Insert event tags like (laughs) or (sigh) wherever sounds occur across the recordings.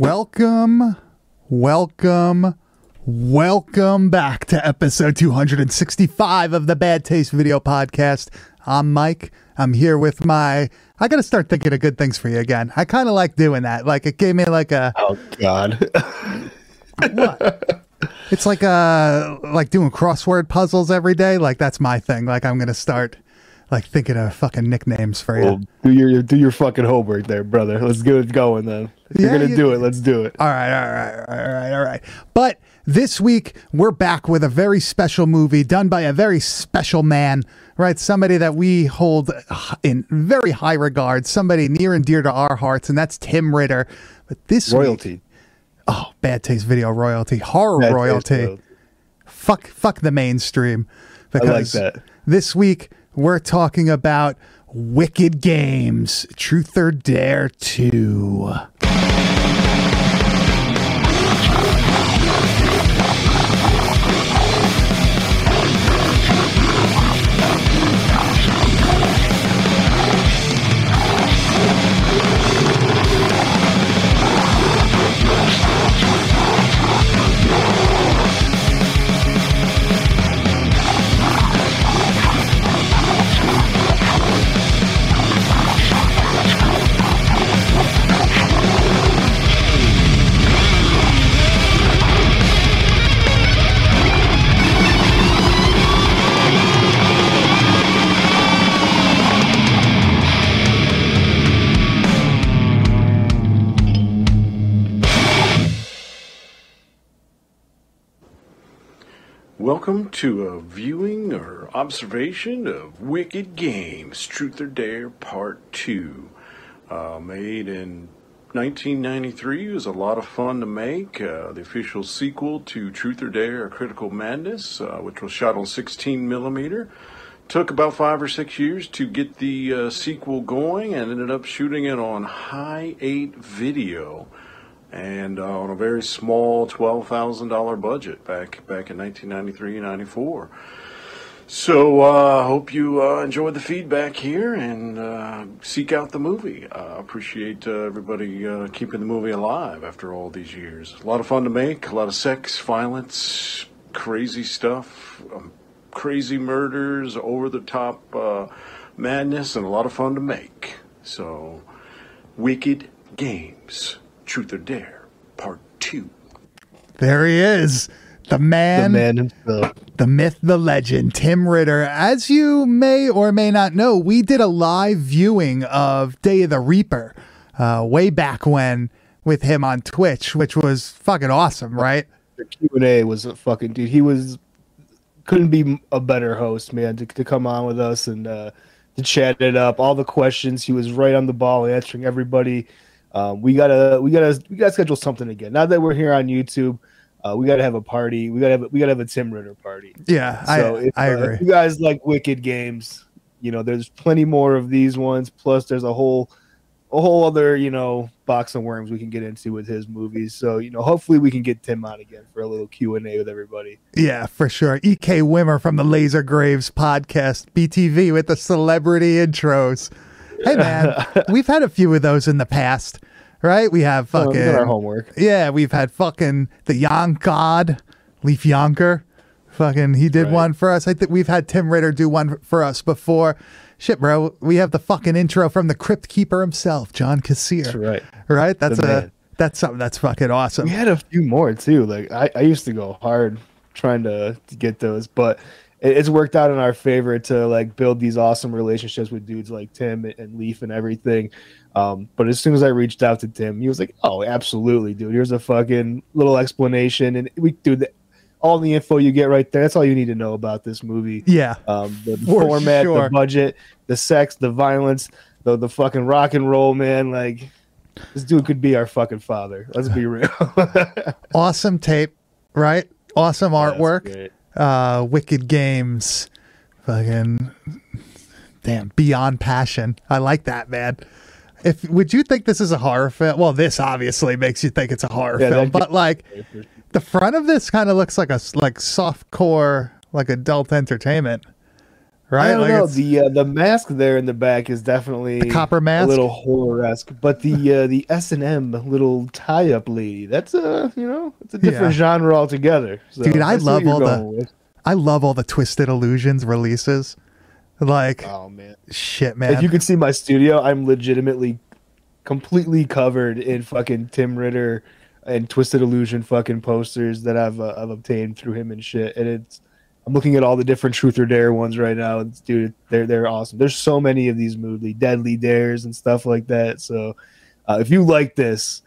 Welcome, welcome, welcome back to episode 265 of the Bad Taste Video Podcast. I'm Mike. I'm here with my. I got to start thinking of good things for you again. I kind of like doing that. Like it gave me like a. Oh God. what? It's like uh like doing crossword puzzles every day. Like that's my thing. Like I'm gonna start like thinking of fucking nicknames for you. do your do your fucking homework there, brother. Let's get it going then. If Yeah, you're gonna you- do it, let's do it. All right, all right, all right, all right. But this week we're back with a very special movie done by a very special man, right? Somebody that we hold in very high regard, somebody near and dear to our hearts, and that's Tim Ritter. But this week, Royalty. oh, bad taste video royalty, horror royalty. royalty. Fuck, fuck the mainstream. I like Because that. this week we're talking about Wicked Games, Truth or Dare 2. Welcome to a viewing or observation of Wicked Games Truth or Dare Part 2. Uh, made in 1993. It was a lot of fun to make. Uh, the official sequel to Truth or Dare a Critical Madness, uh, which was shot on 16 millimeter. Took about five or six years to get the uh, sequel going and ended up shooting it on Hi8 video and uh, on a very small twelve thousand dollar budget back back in 1993-94. So I uh, hope you uh, enjoyed the feedback here and uh, seek out the movie. Uh, appreciate uh, everybody uh, keeping the movie alive after all these years. A lot of fun to make, a lot of sex, violence, crazy stuff, um, crazy murders, over the top uh, madness, and a lot of fun to make. So, Wicked Games, Truth or Dare, Part 2. There he is. The The man, man himself. the myth, the legend, Tim Ritter. As you may or may not know, we did a live viewing of Day of the Reaper uh, way back when with him on Twitch, which was fucking awesome, right? The Q and A was a fucking dude. He was couldn't be a better host, man, to, to come on with us and uh, to chat it up. All the questions, he was right on the ball, answering everybody. Um, we gotta, we gotta, we gotta schedule something again. Now that we're here on YouTube, uh, we gotta have a party. We gotta have, a, we gotta have a Tim Ritter party. Yeah, So I, if, I uh, agree. if you guys like wicked games, you know, there's plenty more of these ones. Plus, there's a whole, a whole other, you know, box of worms we can get into with his movies. So, you know, hopefully we can get Tim on again for a little Q and A with everybody. Yeah, for sure. EK Wimmer from the Laser Graves podcast, BTV with the celebrity intros. Hey man, (laughs) we've had a few of those in the past, right? We have oh, we fucking did our homework. Yeah, we've had fucking the Young God, Leif Jonker. Fucking, he did Right. one for us. I think we've had Tim Ritter do one for us before. Shit, bro. We have the fucking intro from the Crypt Keeper himself, John Kassir. That's right. Right? That's The a man. that's something that's fucking awesome. We had a few more too. Like I, I used to go hard trying to, to get those, but it's worked out in our favor to like build these awesome relationships with dudes like Tim and, Leif and everything. Um, but as soon as I reached out to Tim, he was like, "Oh, absolutely, dude. Here's a fucking little explanation, and we do the all the info you get right there. That's all you need to know about this movie. Yeah. Um, the, (laughs) For format, sure. the budget, the sex, the violence, the the fucking rock and roll, man. Like this dude could be our fucking father. Let's be real. (laughs) Awesome tape, right? Awesome (laughs) artwork. Uh wicked games fucking damn beyond passion. I like that man. If would you think this is a horror film? Well this obviously makes you think it's a horror Yeah, film but like the front of this kind of looks like a like soft core like adult entertainment right? I don't Like, know. The uh, the mask there in the back is definitely The copper a mask? little horror esque, but the uh, the S and M little tie up lady, that's a you know it's a different Yeah. genre altogether. So Dude, I love all the- with. I love all the Twisted Illusions releases. Like Oh man, shit, man. if you could see my studio, I'm legitimately completely covered in fucking Tim Ritter and Twisted Illusion fucking posters that I've uh, I've obtained through him and shit. And it's I'm looking at all the different Truth or Dare ones right now. It's, dude, they're they're awesome. There's so many of these movie deadly dares and stuff like that. So uh, if you like this,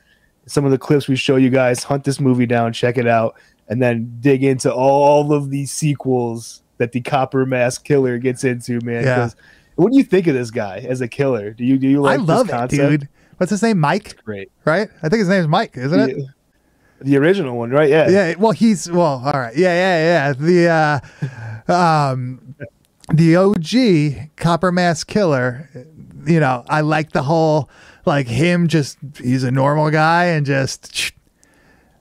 some of the clips we show you guys, hunt this movie down, check it out, and then dig into all of these sequels that the Copper Mask Killer gets into, man. Yeah. What do you think of this guy as a killer? Do you do you like I love this it, dude. What's his name? Mike, Great. right? I think his name's Mike, isn't it? The original one, right? Yeah. Yeah. Well, he's well. All right. Yeah, yeah, yeah. The uh, um, the OG Copper Mask Killer. You know, I like the whole like him. Just he's a normal guy and just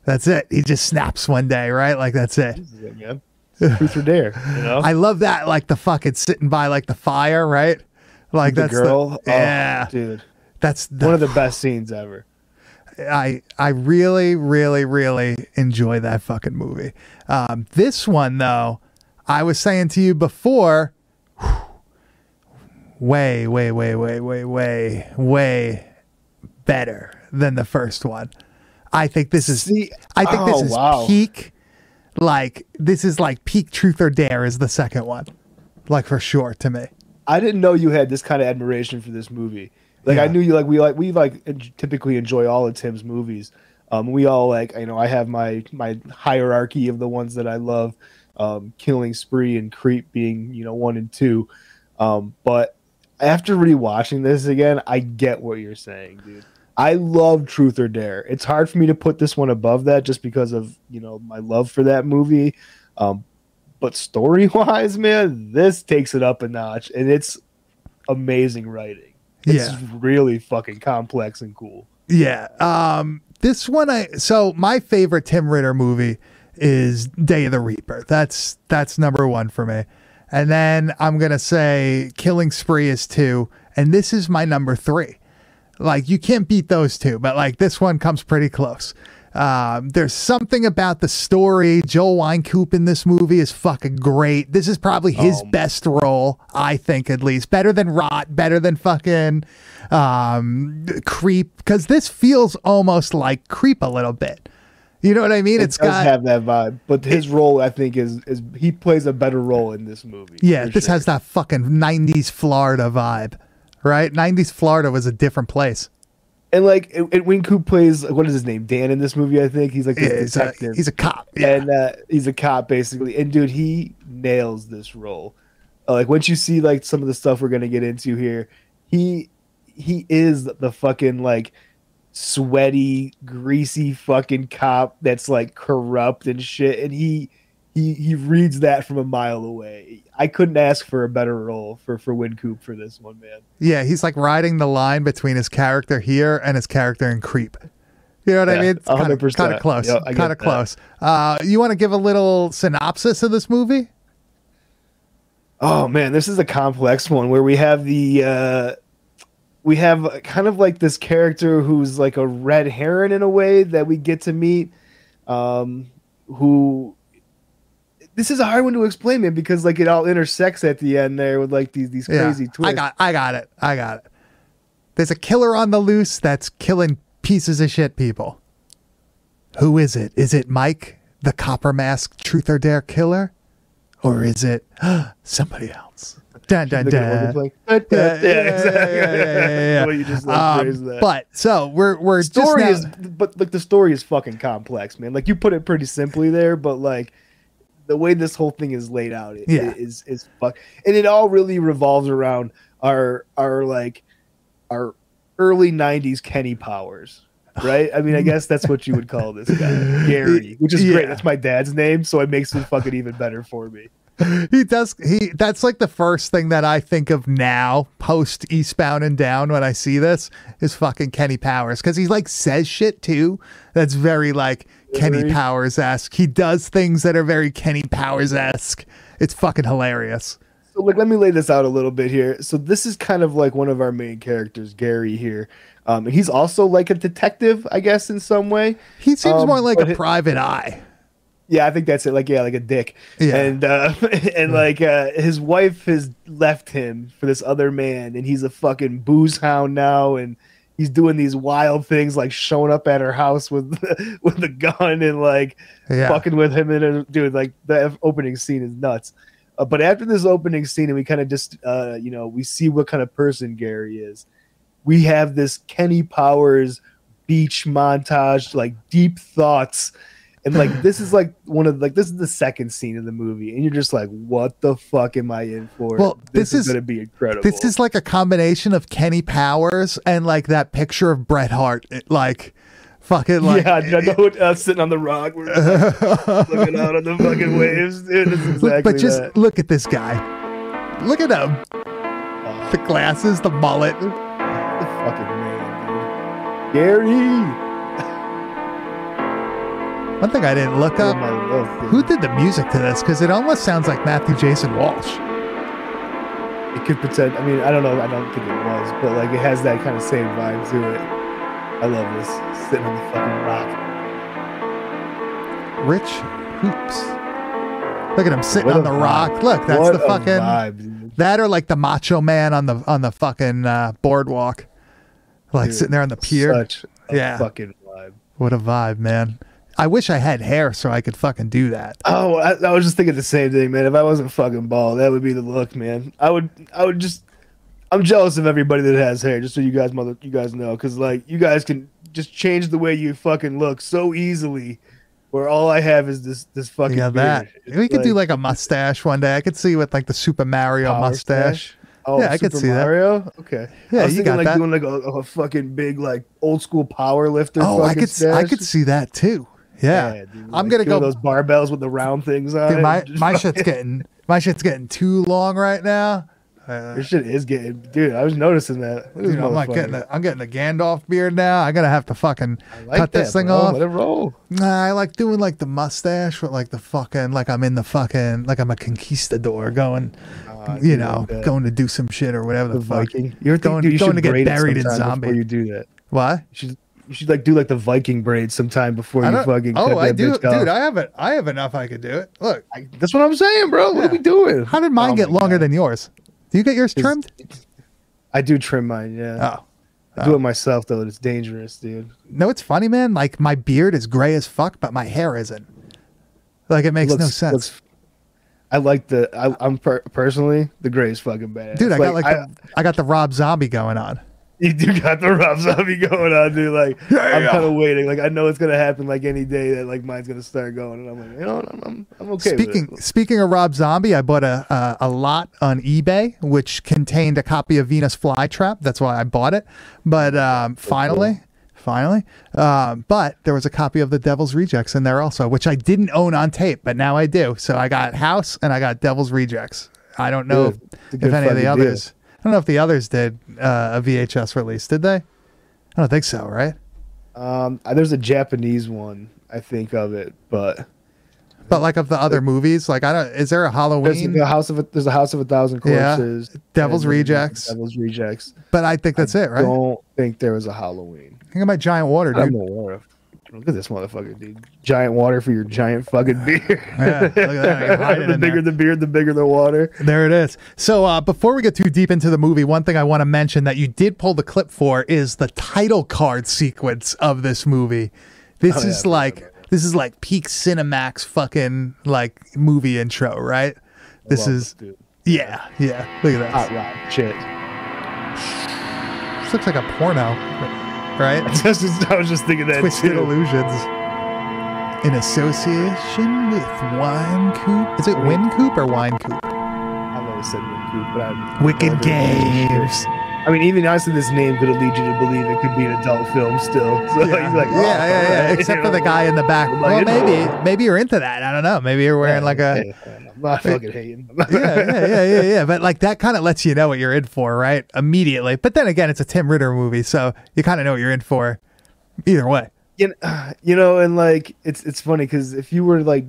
that's it. He just snaps one day, right? Like that's it. This is it. Truth or dare, you know? I love that. Like the fucking sitting by like the fire, right? Like the that's girl. The, oh, yeah, dude. that's the, One of the best scenes ever. I I really really really enjoy that fucking movie. Um, this one though, I was saying to you before, way way way way way way way better than the first one. I think this is See, I think this oh, is wow. peak. Like this is like peak truth or dare is the second one, like for sure to me. I didn't know you had this kind of admiration for this movie. Like I knew you like we like we like typically enjoy all of Tim's movies. Um, we all like you know I have my my hierarchy of the ones that I love, um, Killing Spree and Creep being you know one and two. Um, but after rewatching this again, I get what you're saying, dude. I love Truth or Dare. It's hard for me to put this one above that just because of you know my love for that movie. Um, but story wise, (laughs) man, this takes it up a notch, and it's amazing writing. It's Yeah. really fucking complex and cool. Yeah. Um this one I so my favorite Tim Ritter movie is Day of the Reaper. That's that's number 1 for me. And then I'm going to say Killing Spree is 2 and this is my number 3. Like you can't beat those two, but like this one comes pretty close. Um, there's something about the story. Joel Wynkoop in this movie is fucking great. This is probably his Oh. best role, I think, at least. Better than Rot, better than fucking um, Creep, because this feels almost like Creep a little bit. You know what I mean? It it's does got have that vibe, but his role, I think, is is he plays a better role in this movie. yeah. This sure. has that fucking '90s Florida vibe, right? '90s Florida was a different place. And like and, Coop plays what is his name Dan in this movie. I think he's like this He's a, detective. he's a cop. Yeah. and uh, he's a cop basically. And dude, he nails this role. Uh, like once you see like some of the stuff we're gonna get into here, he he is the fucking like sweaty, greasy fucking cop that's like corrupt and shit. And he he he reads that from a mile away. I couldn't ask for a better role for for Win Coop for this one, man. Yeah, he's like riding the line between his character here and his character in Creep. You know what I mean? It's kind of 100%. kind of close. Yep, kind of close. Uh, you want to give a little synopsis of this movie? Oh man, this is a complex one where we have the uh we have kind of like this character who's like a red heron in a way that we get to meet um who this is a hard one to explain man because like it all intersects at the end there with like these these crazy yeah, twists. I got, I got it. I got it. There's a killer on the loose that's killing pieces of shit people. Who is it? Is it Mike, the Copper Mask Truth or Dare killer, or is it (gasps) somebody else? Dun dun dun. (laughs) yeah, Yeah, yeah, (laughs) exactly. yeah, yeah, yeah, yeah. The (laughs) way you just like, Um. But so we're we're story just is but like the story is fucking complex man like you put it pretty simply there but like the way this whole thing is laid out it, Yeah. is is fuck and it all really revolves around our our like our early 90s kenny powers (laughs) right i mean i guess that's what you would call this guy (laughs) gary which is Yeah. great that's my dad's name so it makes it fucking even better for me he does he that's like the first thing that I think of now post Eastbound and Down when I see this is fucking Kenny Powers because he like says shit too that's very like Kenny Powers esque. He does things that are very Kenny Powers esque. It's fucking hilarious. So like, let me lay this out a little bit here. So this is kind of like one of our main characters, Gary here. Um, he's also like a detective, I guess, in some way. He seems Um, more like a it- private eye. Yeah, I think that's it. Like, yeah, like a dick. Yeah. And uh, (laughs) and like uh, his wife has left him for this other man, and he's a fucking booze hound now, and he's doing these wild things like showing up at her house with (laughs) with a gun and like Yeah. fucking with him and uh, dude, like the opening scene is nuts. Uh, but after this opening scene, and we kind of just uh, you know we see what kind of person Gary is. We have this Kenny Powers beach montage, like deep thoughts, and like this is like one of like this is the second scene of the movie, and you're just like, what the fuck am I in for? Well, this is- gonna be incredible. This is like a combination of Kenny Powers and like that picture of Bret Hart. It, like fucking like yeah, I know it, (laughs) uh, sitting on the rock, we're like, looking out on the fucking waves, (laughs) dude. It's exactly Look, but just that. look at this guy. Look at him. The glasses, the mullet. The fucking man, dude. Gary. One thing I didn't look up. my love, dude. Who did the music to this? Because it almost sounds like Matthew Jason Walsh. It could pretend. I mean, I don't know. I don't think it was, but like it has that kind of same vibe to it. I love this sitting on the fucking rock. Rich Hoops. Look at him sitting What on the vibe. rock. Look, that's What the fucking vibe, that or like the Macho Man on the on the fucking uh, boardwalk, like Dude, sitting there on the pier. Such a Yeah. fucking vibe. What a vibe, man. I wish I had hair so I could fucking do that. Oh, I, I was just thinking the same thing, man. If I wasn't fucking bald, that would be the look, man. I would, I would just. I'm jealous of everybody that has hair, just so you guys, mother, you guys know, because like you guys can just change the way you fucking look so easily. Where all I have is this, this fucking. Yeah, that. We could do like a mustache one day. I could see with like the Super Mario mustache. Oh, Yeah, I could Super see that. Mario? Okay. Yeah, I was you thinking got like that. doing like a, a fucking big like old school power lifter. Oh, I could s- I stash. could see that too. Yeah. dude, I'm like gonna go those barbells with the round things on Dude, it. my Just (laughs) my fucking- shit's getting my shit's getting too long right now. Uh, Your shit is getting, dude. I was noticing that. Look at this dude, I'm like getting a, I'm getting a Gandalf beard now. I gotta have to fucking like cut that, this thing bro. off. Let it roll. Nah, I like doing like the mustache with like the fucking like I'm in the fucking like I'm a conquistador going, Uh, you dude, know, going to do some shit or whatever the the, fuck. Viking. You're Going- dude, you going to get buried in zombie. You do that, What? you should you should like do like the Viking braid sometime before you fucking. oh, cut I do, off. dude. I haven't. I have enough. I could do it. Look, I- that's what I'm saying, bro. What are we doing? how did mine Oh get longer God. than yours? Do you get yours trimmed? I do trim mine. Yeah, Oh. I do oh. it myself though. It's dangerous, dude. No, it's funny, man. Like my beard is gray as fuck, but my hair isn't. Like it makes no sense. looks- I like the. I, I'm per, personally the gray's fucking bad, Dude, I got like the, I got the Rob Zombie going on. (laughs) You do got the Rob Zombie going on, dude. Like (laughs) Yeah, I'm yeah. kind of waiting. Like I know it's gonna happen like any day that like mine's gonna start going, and I'm like, you know, what? I'm I'm, I'm okay. speaking speaking of Rob Zombie, I bought a, a a lot on eBay which contained a copy of Venus Flytrap. That's why I bought it. But um, finally, finally, um, but there was a copy of the Devil's Rejects in there also, which I didn't own on tape, but now I do. So I got House and I got Devil's Rejects. I don't know a if, if any of the deal. I don't know if the others did uh, a VHS release. Did they? I don't think so. Right? Um, uh, there's a Japanese one I think of it, but But like of the other movies, like I don't. Is there a there's Halloween? a house of a, there's a house of a thousand corpses. Yeah. Devil's Rejects. Devil's Rejects. But I think that's it, right? Don't think there was a Halloween. Think of my giant water, I'm dude. aware of. Look at this motherfucker, dude. Giant water for your giant fucking beard. Yeah, look at that. (laughs) The bigger there. the beard, the bigger the water. There it is. So uh, before we get too deep into the movie, one thing I want to mention that you did pull the clip for is the title card sequence of this movie. This Oh, yeah, is forgot like this is like peak Cinemax fucking like movie intro, right? This is dude. yeah, yeah. Look at hot that. rod shit. This looks like a porno, right? (laughs) Just- I was just thinking that Twisted too. Illusions. In association with Wine Coop. Is it Win Coop or Wine Coop? I've always said Win Coop, but I'm. Wicked Games. I mean, even honestly, this name could lead you to believe it could be an adult film still. (laughs) So Yeah, he's like, yeah, oh, yeah, yeah. Oh. alright, (laughs) Except you for the guy in the back. I'm Well, like, maybe, maybe you're into that. I don't know. Maybe you're wearing like a. Hey, I'm not fucking hating. (laughs) Yeah, yeah, yeah, yeah, yeah. But like that kind of lets you know what you're in for, right? Immediately. But then again, it's a Tim Ritter movie, so you kind of know what you're in for. Either way. you know, (sighs) you know, and like it's it's funny because if you were like,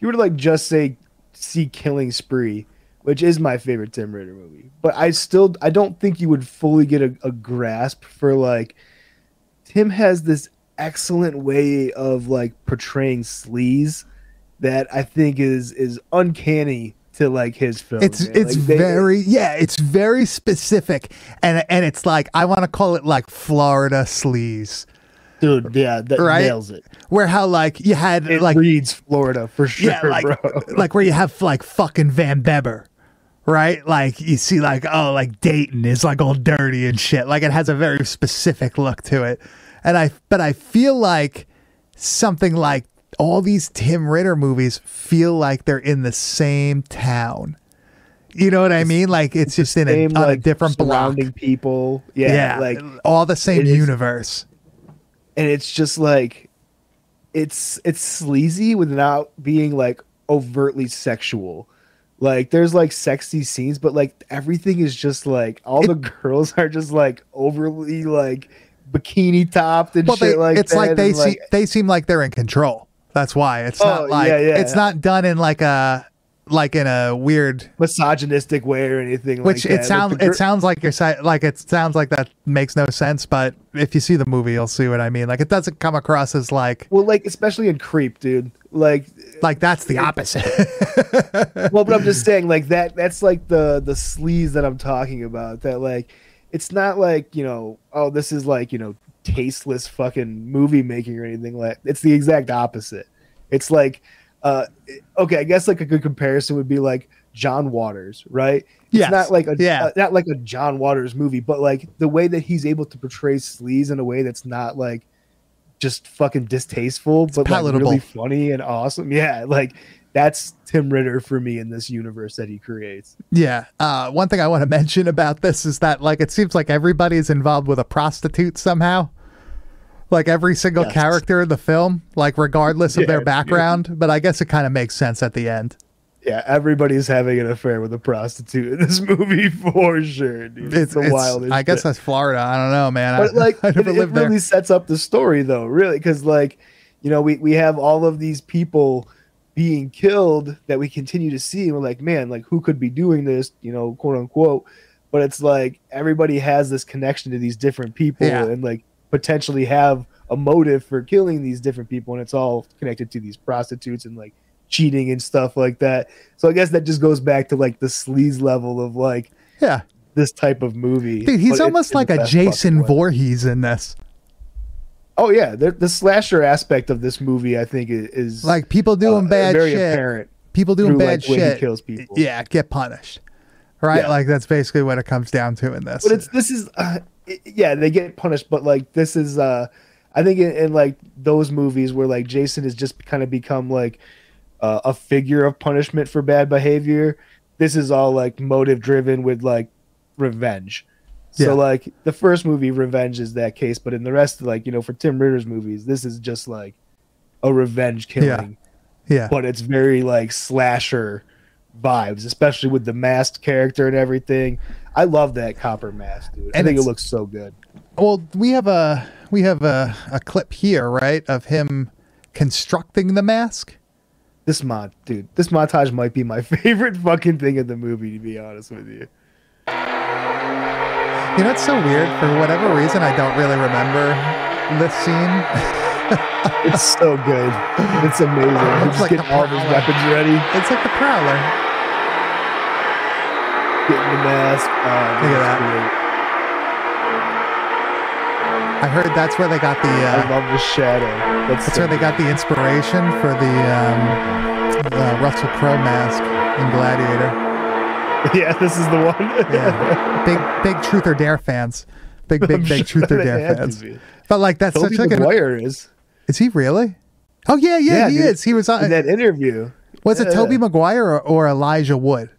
you were to like just say see Killing Spree, which is my favorite Tim Ritter movie. But I still I don't think you would fully get a, a grasp for like Tim has this excellent way of like portraying sleaze that I think is is uncanny to like his film. It's man. it's Like, they- very yeah, it's very specific, and and it's like I want to call it like Florida sleaze, dude, yeah, that Right? nails it. where how like you had It like reads Florida for sure, yeah, like bro. like where you have like fucking Van Bebber, right? Like you see like oh like Dayton is like all dirty and shit. Like it has a very specific look to it, and I but I feel like something like all these Tim Ritter movies feel like they're in the same town. You know what I mean? Like it's just in a, Same, a like, different block. surrounding people. Yeah, Yeah, like all the same it is- universe. and it's just like it's it's sleazy without being like overtly sexual. Like there's like sexy scenes, but like everything is just like all the (laughs) girls are just like overly like bikini topped and Well, shit they, like it's that. like they and, see they seem like they're in control. That's why it's oh, not Oh, like yeah, yeah. it's not done in like a like in a weird misogynistic way or anything which like it sounds like the it sounds like you're si- like it sounds like that makes no sense but if you see the movie you'll see what i mean like it doesn't come across as like well like especially in creep dude like like that's the opposite (laughs) well, but I'm just (laughs) saying, like that. That's like the the sleaze that I'm talking about. That like, it's not like you know, oh, this is like you know, tasteless fucking movie making or anything like. It's the exact opposite. It's like, uh, okay, I guess like a good comparison would be like John Waters, right? It's Yes. not like a Yeah. uh, not like a John Waters movie, but like the way that he's able to portray sleaze in a way that's not like just fucking distasteful, but like really funny and awesome. (laughs) Yeah, like that's Tim Ritter for me in this universe that he creates. yeah uh one thing i want to mention about this is that like it seems like everybody's involved with a prostitute somehow like every single Yes. character in the film like regardless of Yeah, their background but i guess it kind of makes sense at the end Yeah, everybody's having an affair with a prostitute in this (laughs) movie for sure, dude. It's, it's, it's- wildest. i guess that's florida i don't know man but I, (laughs) like I it, never it lived there really sets up the story though, really, because like you know we we have all of these people being killed that we continue to see, and we're like, man, like who could be doing this, you know, quote unquote. But it's like everybody has this connection to these different people, Yeah. and like potentially have a motive for killing these different people, and it's all connected to these prostitutes and like cheating and stuff like that. So I guess that just goes back to like the sleaze level of like yeah this type of movie. Dude, he's almost like a Jason. Voorhees in this. Oh yeah, the, the slasher aspect of this movie, I think, is Like people doing uh, bad very shit. apparent. People doing through, bad like, shit. kills people. Yeah, get punished. Right? Yeah. Like that's basically what it comes down to in this. But it's this is, uh, yeah, they get punished, but like this is, uh I think in, in like those movies where like Jason has just kind of become like uh, a figure of punishment for bad behavior. This is all like motive driven with like revenge. So Yeah. like the first movie, revenge is that case, but in the rest, of like you know, for Tim Ritter's movies, this is just like a revenge killing. yeah. yeah. but it's very like slasher vibes, especially with the masked character and everything. I love that copper mask, dude. I think it looks so good. Well, we have a we have a, a clip here, right, of him constructing the mask. This mod, dude, this montage might be my (laughs) favorite fucking thing in the movie, to be honest with you. You know, it's so weird. For whatever reason, I don't really remember this scene. (laughs) It's so good. It's amazing. Looks (laughs) just like getting the all his weapons ready, It's like the Prowler. getting the mask. Oh, Look at that. great. I heard that's where they got the. I Uh, love the shadow. That's, that's so where they got the inspiration for the um, uh, Russell Crowe mask in Gladiator. (laughs) Yeah, this is the one. Yeah. big, big Truth or Dare fans. Big, big, I'm big sure Truth or Dare fans. But like that's Tobey such like an. Maguire is Is he really? Oh yeah, yeah, Yeah, he dude. is. He was in on. that interview. Was it Yeah. Tobey Maguire or, or Elijah Wood?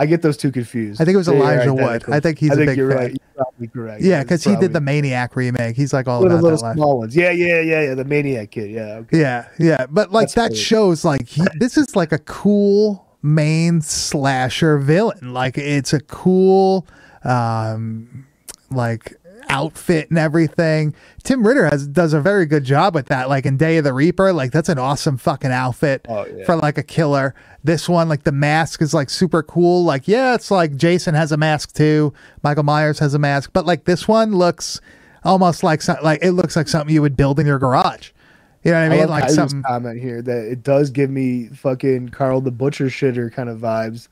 I get those two confused. I think it was Elijah Wood. I think he's I a think big you're fan. right. You're probably correct. Yeah, because he did the Maniac remake. He's like all of about that little life. small ones. Yeah, yeah, yeah, yeah. The Maniac Kid. Yeah. Okay. Yeah, yeah, but like That's that great. shows like he, this is like a cool main slasher villain. Like it's a cool, um, like outfit and everything. Tim Ritter has does a very good job with that. Like in Day of the Reaper, like that's an awesome fucking outfit Oh, yeah. for like a killer. This one, like the mask is like super cool. Like, yeah, it's like Jason has a mask too. Michael Myers has a mask, but like this one looks almost like some, like it looks like something you would build in your garage. You know what I I mean? love like some comment here that it does give me fucking Carl the Butcher shitter kind of vibes.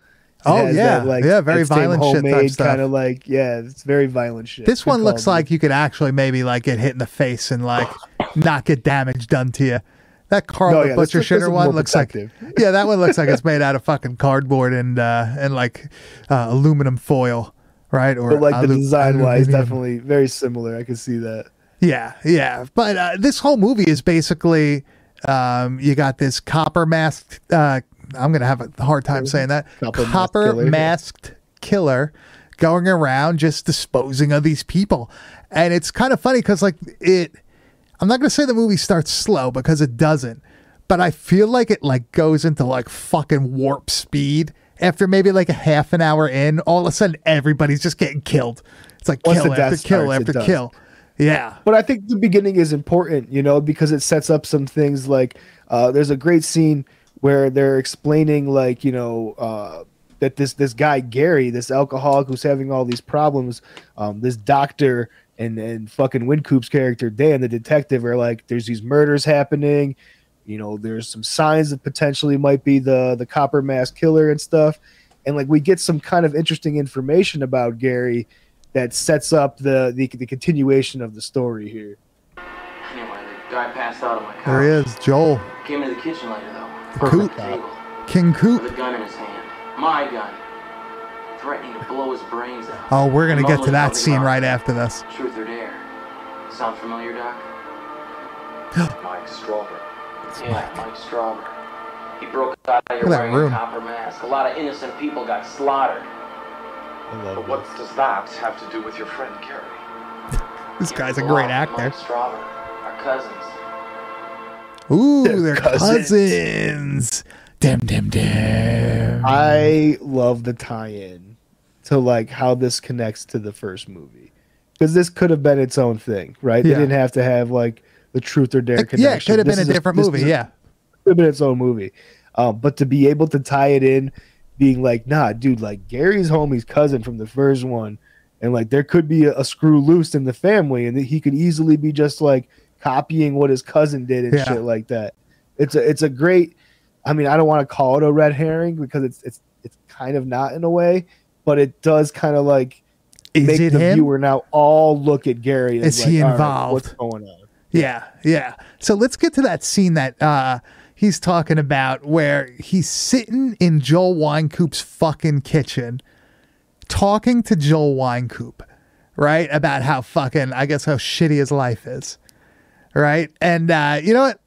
Oh, yeah. Yeah, very violent shit homemade stuff. kind of like yeah, it's very violent shit. This one looks like you could actually maybe like get hit in the face and like (sighs) not get damage done to you. That Carl No, yeah, Butcher this shitter one looks like (laughs) yeah, that one looks like it's (laughs) made out of fucking cardboard and uh and like uh, aluminum foil, right? Or But like the design wise, definitely very similar. I can see that. Yeah, yeah. But uh, this whole movie is basically um, you got this copper masked. I'm gonna have a hard time saying that. Copper masked Copper killer. masked killer going around just disposing of these people, and it's kind of funny because like it. I'm not gonna say the movie starts slow because it doesn't, but I feel like it like goes into like fucking warp speed. After maybe like a half an hour in, all of a sudden everybody's just getting killed. It's like Once kill after kill starts, after kill. Yeah. But I think the beginning is important, you know, because it sets up some things like uh, there's a great scene where they're explaining like, you know, uh, that this this guy Gary, this alcoholic who's having all these problems, um, this doctor and and fucking Wynkoop's character Dan, the detective, are like, there's these murders happening, you know, there's some signs that potentially might be the the copper mask killer and stuff, and like we get some kind of interesting information about Gary that sets up the the, the continuation of the story here. Anyway, guy passed out on my couch. There he is, Joel. Came into the kitchen later though. Coop. Table. King With Coop. a gun in his hand. My gun. Threatening to blow his brains out. Oh, we're gonna get to that scene right after this. Truth or dare. Sound familiar, Doc? (gasps) Mike Strauber. yeah, Mike Strauber. He broke out of here Look wearing room. a copper mask. A lot of innocent people got slaughtered. I love But what does that have to do with your friend Gary? (laughs) This guy's a great actor. Mike Strauber, our cousins. Ooh, They're they're cousins. cousins. Damn, damn, dim. I love the tie-in to like how this connects to the first movie because this could have been its own thing, right? Yeah. They didn't have to have like the truth or dare connection. yeah, it could have been a different movie. a- Yeah. could have been its own movie. Um, but to be able to tie it in, being like, nah, dude, like Gary's homie's cousin from the first one, and like there could be a, a screw loose in the family, and he could easily be just like copying what his cousin did and Yeah. shit like that. It's a it's a great. I mean, I don't want to call it a red herring because it's it's it's kind of not in a way, but it does kind of like Is make it the him? viewer now all look at Gary. Is he like, right, involved? what's going on? Yeah, yeah. So let's get to that scene that uh he's talking about where he's sitting in Joel Wynkoop's fucking kitchen talking to Joel Wynkoop, right? About how fucking I guess how shitty his life is. Right? And uh you know what?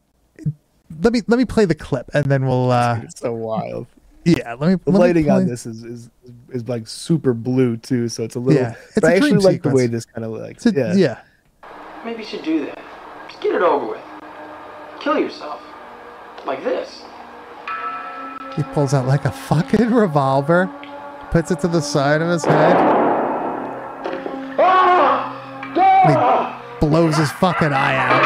Let me let me play the clip and then we'll uh (laughs) It's so wild. yeah, let me The let me lighting on this is, is is like super blue too, so it's a little. Yeah, it's but a I actually dream like the way this kind of like. a- yeah. yeah. Maybe you should do that. Just get it over with. Kill yourself. Like this. He pulls out like a fucking (laughs) revolver, puts it to the side of his head. Blows his fucking eye out.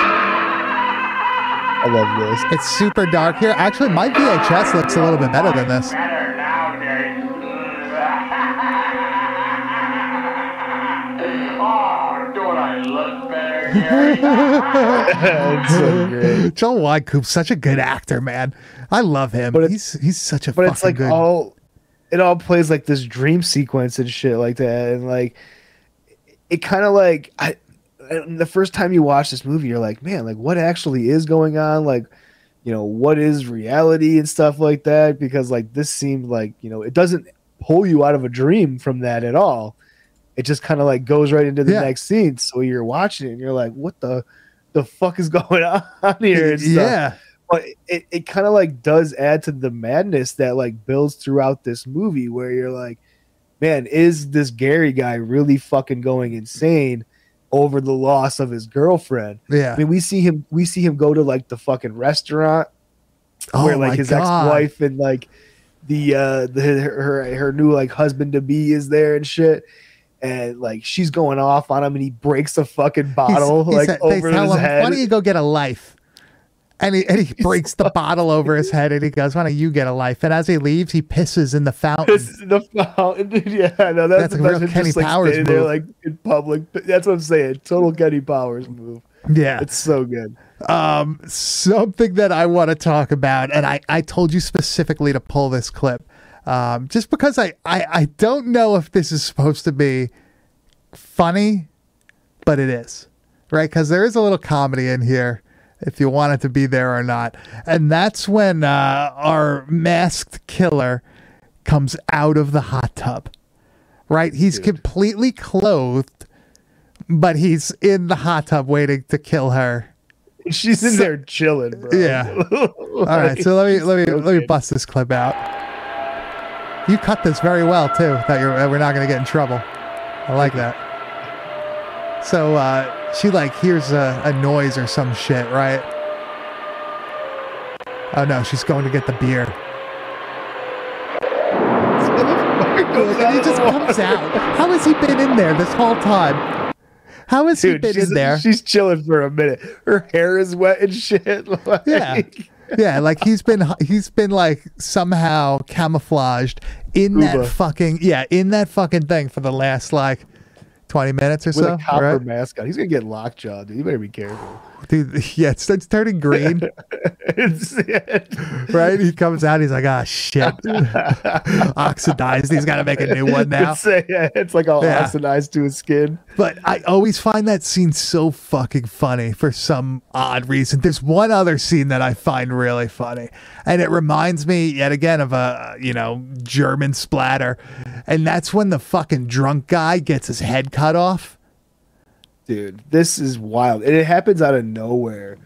I love this. It's super dark here. Actually, my VHS looks a little bit better than this. Better now, Gary. oh, don't I look better, Gary? it's so. Joel Wynkoop's such a good actor, man. I love him. But he's he's such a But it's like good. all. It all plays like this dream sequence and shit like that, and like it kind of like I. and The first time you watch this movie, you're like, man, like what actually is going on? Like, you know, what is reality and stuff like that? Because like this seemed like you know, it doesn't pull you out of a dream from that at all. It just kind of like goes right into the Yeah. next scene. So you're watching it and you're like, what the the fuck is (laughs) going on here? and stuff yeah, but it, it kind of like does add to the madness that like builds throughout this movie where you're like man is this gary guy really fucking going insane over the loss of his girlfriend yeah. i mean we see him we see him go to like the fucking restaurant oh where like his ex-wife and like the uh the her her, new like husband to be is there and shit and like she's going off on him, and he breaks a fucking bottle He's- he like they over tell his him, head. Why don't you go get a life? And he, and he breaks the bottle over his head and he goes, Why don't you get a life? And as he leaves, he pisses in the fountain. This is the fountain. Yeah, no, that's, That's a real best. Just, Kenny like, Powers there move. like in public. That's what I'm saying. Total Kenny Powers move. yeah. It's so good. Um, something that I want to talk about, and I, I told you specifically to pull this clip, um, just because I, I, I don't know if this is supposed to be funny, but it is, right? Because there is a little comedy in here, if you want it to be there or not. And that's when uh, our masked killer comes out of the hot tub, right? He's completely clothed, but he's in the hot tub waiting to kill her. She's in there chilling, bro. Yeah. (laughs) All right, so let me let me let me bust this clip out. You cut this very well too. That you're that we're not gonna get in trouble. I like (laughs) that. So uh, she like hears a, a noise or some shit, right? Oh no, she's going to get the beer. (laughs) And he just comes out. How has he been in there this whole time? How has he been in there? she's chilling for a minute. Her hair is wet and shit. (laughs) like- Yeah. Yeah, like he's been he's been like somehow camouflaged in that fucking yeah, in that fucking thing for the last like 20 minutes or With so, a copper right? mask on. He's gonna get lockjaw, dude. You better be careful. Dude, (laughs) yeah, it starts turning green, (laughs) It's- right? He comes out, he's like, "Ah, shit. (laughs) Oxidized. He's got to make a new one now." It's, uh, yeah, it's like all Yeah. oxidized to his skin. But I always find that scene so fucking funny for some odd reason. There's one other scene that I find really funny, and it reminds me yet again of a you know German splatter, and that's when the fucking drunk guy gets his head cut off. Dude, this is wild. And it happens out of nowhere.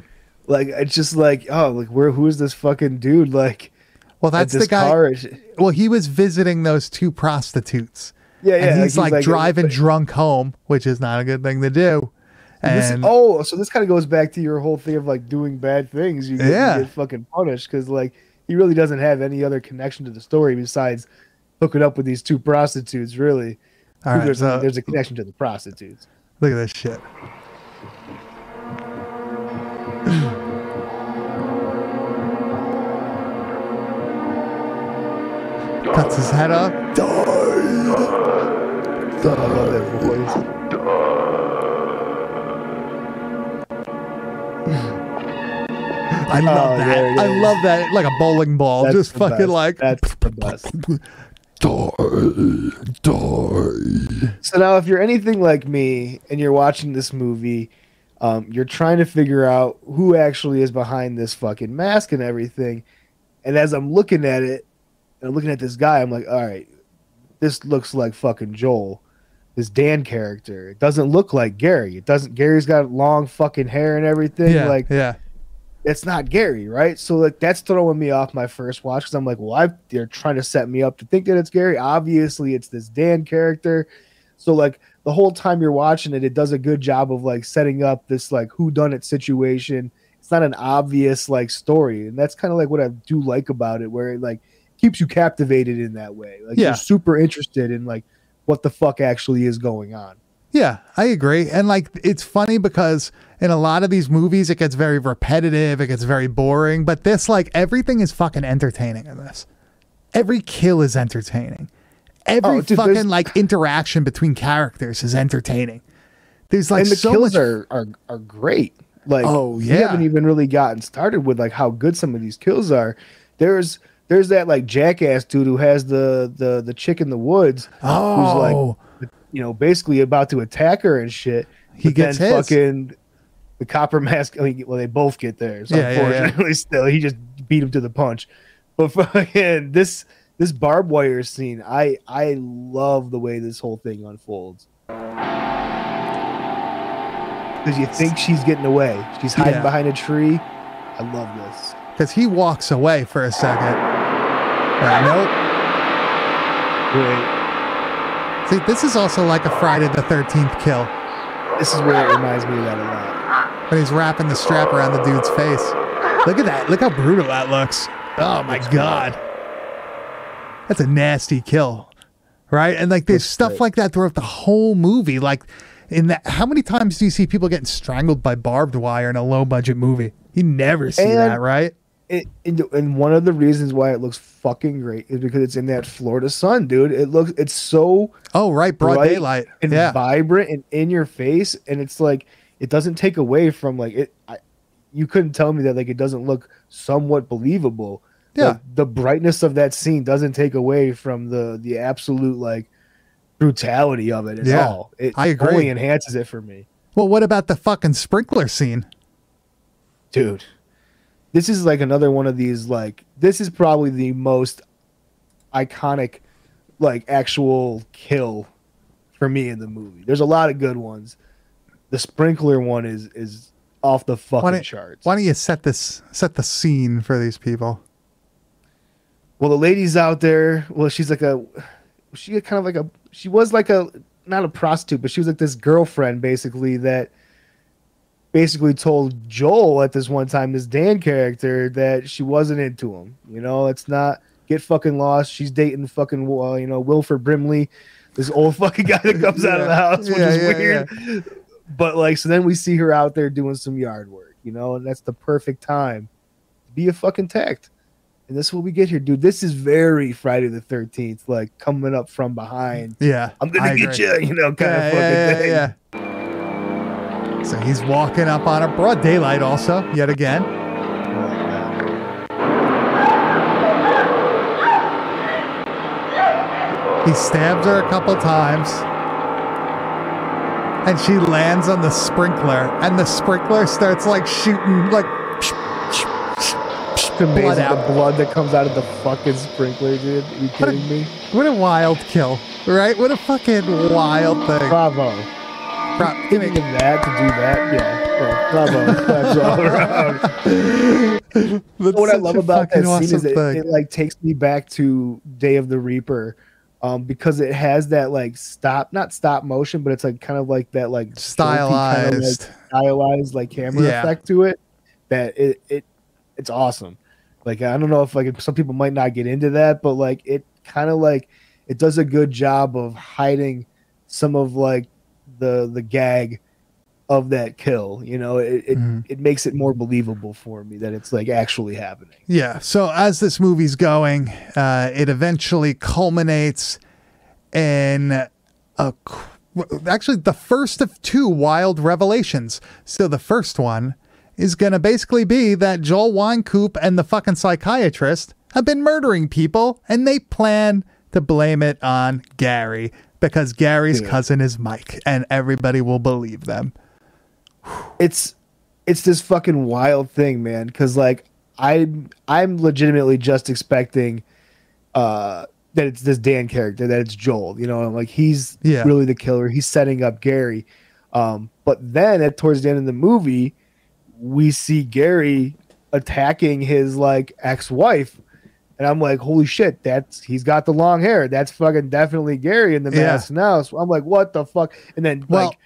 Like it's just like, oh, like where who is this fucking dude? Like Well, that's this the guy. shit. Well, he was visiting those two prostitutes. Yeah, yeah. and he's, like, driving drunk home, which is not a good thing to do. This, And oh, so this kind of goes back to your whole thing of like doing bad things. You get, you Yeah. get fucking punished because like he really doesn't have any other connection to the story besides hooking up with these two prostitutes. Really, all right, there's, so a, there's a connection to the prostitutes. Look at this shit. Cuts his head up. I love that voice. I love Oh, that. I is. love that. Like a bowling ball, That's just fucking best. like that's the best. (laughs) die, die. So now, if you're anything like me and you're watching this movie, um, you're trying to figure out who actually is behind this fucking mask and everything. And as I'm looking at it, and I'm looking at this guy, I'm like, all right, this looks like fucking Joel, this Dan character. It doesn't look like Gary. It doesn't. Gary's got long fucking hair and everything. Yeah, like yeah. It's not Gary, right? So like that's throwing me off my first watch because I'm like, well, I they're trying to set me up to think that it's Gary. Obviously, it's this Dan character. So like the whole time you're watching it, it does a good job of like setting up this like who done it situation. It's not an obvious like story, and that's kind of like what I do like about it, where it like keeps you captivated in that way. Like Yeah. you're super interested in like what the fuck actually is going on. Yeah, I agree. And like it's funny because in a lot of these movies it gets very repetitive, it gets very boring, but this like everything is fucking entertaining in this. Every kill is entertaining. Every Oh, dude, fucking there's- like interaction between characters is entertaining. There's like and the so kills much are, are are great. Like, Oh, yeah, we haven't even really gotten started with like how good some of these kills are. There's there's that like jackass dude who has the the the chick in the woods Oh, who's like oh. You know basically about to attack her and shit. He gets his. fucking the copper mask. I mean, well, they both get theirs. Yeah, yeah, yeah. unfortunately, (laughs) still he just beat him to the punch. But (laughs) fucking this this barbed wire scene, I I love the way this whole thing unfolds. Because you think she's getting away, she's hiding Yeah. behind a tree. I love this. because he walks away for a second. Nope. Great. See, this is also like a Friday the Thirteenth kill This is where it reminds me of that a lot. when he's wrapping the strap around the dude's face. Look at that! Look how brutal that looks. Oh my god, that's a nasty kill. right? And like there's That's stuff great. like that throughout the whole movie. Like in that, how many times do you see people getting strangled by barbed wire in a low budget movie? You never see And- that, right? it, and, and one of the reasons why it looks fucking great is because it's in that Florida sun, dude. It looks it's so Oh, right, broad bright daylight. and yeah, vibrant and in your face, and it's like it doesn't take away from like it. I, you couldn't tell me that like it doesn't look somewhat believable. Yeah. Like, the brightness of that scene doesn't take away from the the absolute like brutality of it at Yeah, all. It I agree. only enhances it for me. Well, what about the fucking sprinkler scene? dude this is like another one of these like this is probably the most iconic like actual kill for me in the movie. There's a lot of good ones. The sprinkler one is is off the Why fucking don't, charts. why don't you set this set the scene for these people? well the lady's out there. Well she's like a she kind of like a she was like a not a prostitute but she was like this girlfriend basically that basically told Joel at this one time, this Dan character, that she wasn't into him. You know, it's not get fucking lost. She's dating fucking uh, you know Wilford Brimley, this old (laughs) fucking guy that comes out of the house, which Yeah, is yeah, weird. But like, so then we see her out there doing some yard work, you know, and that's the perfect time to be a fucking tact. And this is what we get here, dude. This is very Friday the Thirteenth, like coming up from behind. Yeah, I'm gonna I get agree. you, you know, kind yeah, of fucking yeah, thing. So he's walking up on a broad daylight, also yet again. He stabs her a couple times. And she lands on the sprinkler, and the sprinkler starts like shooting like It's amazing blood the out. blood that comes out of the fucking sprinkler, dude. Are you What a- kidding me? What a wild kill, right? What a fucking wild thing. Bravo. Bro, give Thinking me- of that to do that, yeah. yeah bravo. (laughs) That's all around. What I love about that fucking scene is awesome it, it like takes me back to Day of the Reaper. Um, because it has that like stop, not stop motion, but it's like kind of like that like jolty kind of, like, stylized. stylized like camera Yeah. effect to it. That it it it's awesome. Like I don't know if like some people might not get into that, but like it kind of like it does a good job of hiding some of like the the gag of that kill. You know, it it, Mhm. it makes it more believable for me that it's like actually happening. Yeah. So as this movie's going, uh, it eventually culminates in a actually the first of two wild revelations. So the first one is going to basically be that Joel Wynkoop and the fucking psychiatrist have been murdering people, and they plan to blame it on Gary because Gary's cousin is Mike, and everybody will believe them. it's it's this fucking wild thing, man. Because like I'm I'm legitimately just expecting uh that it's this Dan character, that it's Joel. You know, I'm like he's Yeah. really the killer. He's setting up Gary. Um, but then at towards the end of the movie, we see Gary attacking his like ex-wife. And I'm like, holy shit, that's he's got the long hair. That's fucking definitely Gary in the Yeah. mask now. So I'm like, what the fuck? And then Well- like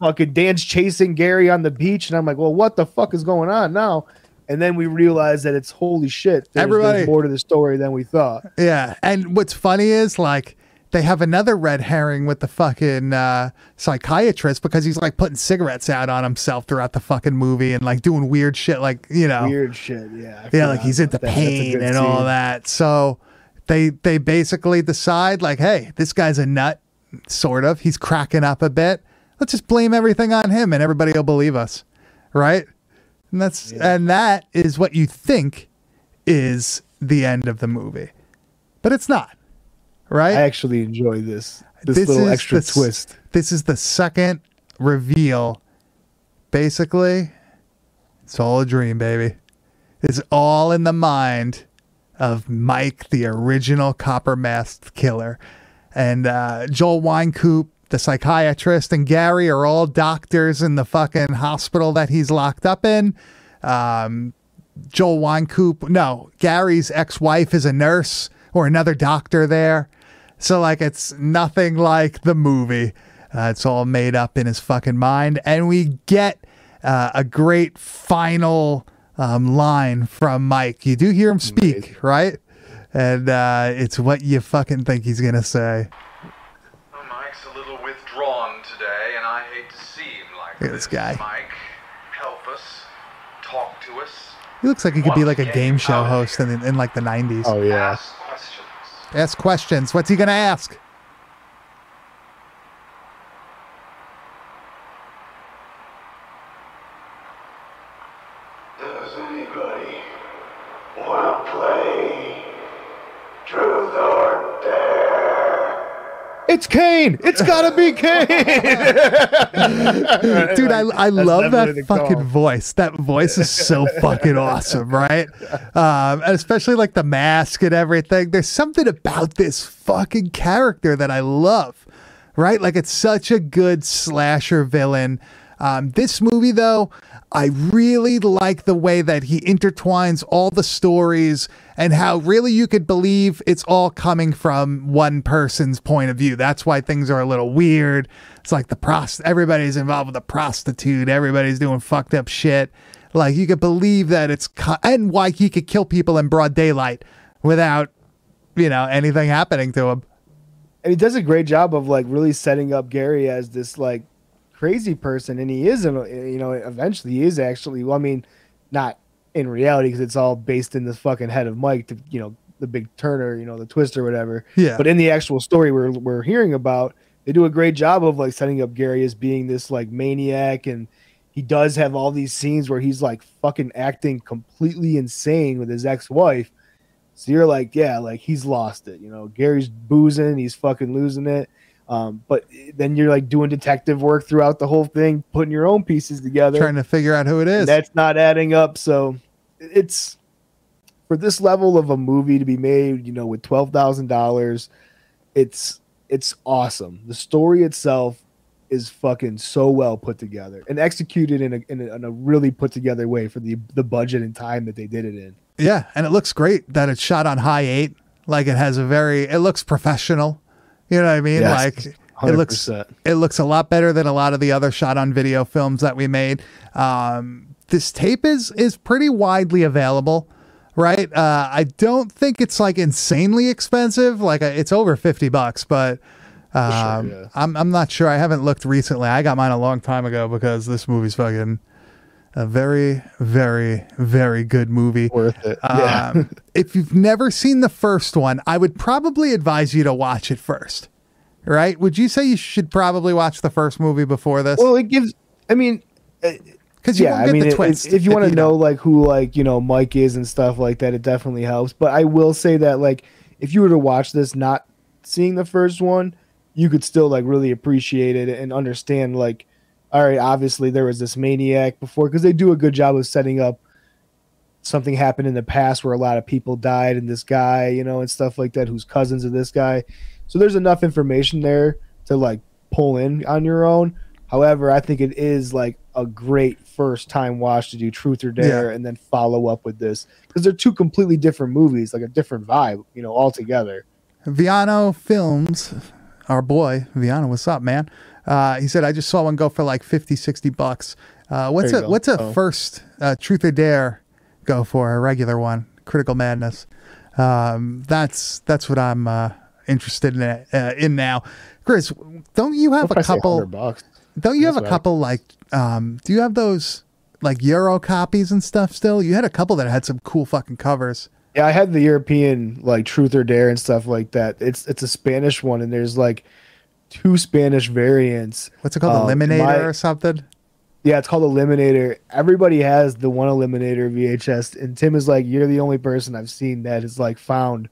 fucking Dan's chasing Gary on the beach, and I'm like, well, what the fuck is going on now? And then we realize that it's holy shit. There's, Everybody- there's more to the story than we thought. Yeah, and what's funny is like they have another red herring with the fucking uh, psychiatrist because he's like putting cigarettes out on himself throughout the fucking movie and like doing weird shit, like you know, Weird shit, yeah. I yeah, like he's into that. Pain and all scene. that. So they they basically decide like, hey, this guy's a nut, sort of. He's cracking up a bit. Let's just blame everything on him, and everybody will believe us, right? And that's and that is what you think is the end of the movie, but it's not, right? I actually enjoy this this, little is extra the twist. This is the second reveal. Basically, it's all a dream, baby. It's all in the mind of Mike, the original copper masked killer. And uh, Joel Wynkoop, the psychiatrist, and Gary are all doctors in the fucking hospital that he's locked up in. Um, Joel Wynkoop, no, Gary's ex wife is a nurse or another doctor there. So, like, it's nothing like the movie. Uh, it's all made up in his fucking mind. And we get uh, a great final um, line from Mike. You do hear him speak, right? and uh, it's what you fucking think he's gonna say. Well, Mike's a little withdrawn today, and I hate to see him like Look at this guy. Mike, help us, talk to us, He looks like he could be like a game show host in, in like the '90s. Oh yeah. ask questions. Ask questions. What's he gonna ask? Does anybody want to play Truth or Dare? It's Kane. It's gotta be Kane. (laughs) Dude, I, I love that fucking call. voice. That voice is so fucking awesome, right? Um, and especially like the mask and everything. There's something about this fucking character that I love, right? Like it's such a good slasher villain. Um, this movie, though, I really like the way that he intertwines all the stories and how really you could believe it's all coming from one person's point of view. That's why things are a little weird. It's like the prost everybody's involved with a prostitute, everybody's doing fucked up shit. Like you could believe that it's co- and why he could kill people in broad daylight without you know anything happening to him. and he does a great job of like really setting up Gary as this like crazy person, and he is, you know, eventually he is actually. Well, I mean, not in reality because it's all based in the fucking head of Mike, to, you know, the big Turner, you know, the twist or whatever. Yeah. But in the actual story we're we're hearing about, they do a great job of like setting up Gary as being this like maniac, and he does have all these scenes where he's like fucking acting completely insane with his ex-wife. So you're like, yeah, like he's lost it. You know, Gary's boozing, he's fucking losing it. Um, but then you're like doing detective work throughout the whole thing, putting your own pieces together. Trying to figure out who it is. That's not adding up. So it's for this level of a movie to be made, you know, with twelve thousand dollars, it's it's awesome. The story itself is fucking so well put together and executed in a, in a in a really put together way for the the budget and time that they did it in. Yeah, and it looks great that it's shot on Hi8. Like it has a very, it looks professional. You know what I mean? Yes, like it looks, 100%. it looks a lot better than a lot of the other shot on video films that we made. Um, this tape is is pretty widely available, right? Uh, I don't think it's like insanely expensive. Like uh, it's over fifty bucks, but. Um, yeah. I'm I'm not sure. I haven't looked recently. I got mine a long time ago because this movie's fucking a very, very, very good movie. Worth it. Yeah. Um, (laughs) if you've never seen the first one, I would probably advise you to watch it first. Right? Would you say you should probably watch the first movie before this? Well, it gives. I mean, Because you yeah. won't I get mean, the it- twist. if you want to know don't. like who like you know Mike is and stuff like that, it definitely helps. But I will say that like if you were to watch this not seeing the first one, you could still like really appreciate it and understand like, all right, obviously there was this maniac before because they do a good job of setting up something happened in the past where a lot of people died and this guy, you know, and stuff like that, who's cousins of this guy. So there's enough information there to like pull in on your own. However, I think it is like a great first time watch to do Truth or Dare Yeah. and then follow up with this because they're two completely different movies, like a different vibe, you know, altogether. Viano Films, our boy, Viano, what's up, man? Uh, he said, I just saw one go for like 50, 60 bucks. Uh, what's a what's a Oh. first uh, Truth or Dare go for? A regular one, Critical Madness. Um, that's that's what I'm uh, interested in uh, in now. Chris, don't you have If a couple? bucks. Don't you have a couple like? Um, do you have those like Euro copies and stuff still? You had a couple that had some cool fucking covers. Yeah, I had the European like Truth or Dare and stuff like that. It's it's a Spanish one, and there's like two Spanish variants. What's it called? Um, Eliminator my- or something? Yeah, it's called Eliminator. Everybody has the one Eliminator VHS, and Tim is like, "You're the only person I've seen that is like found."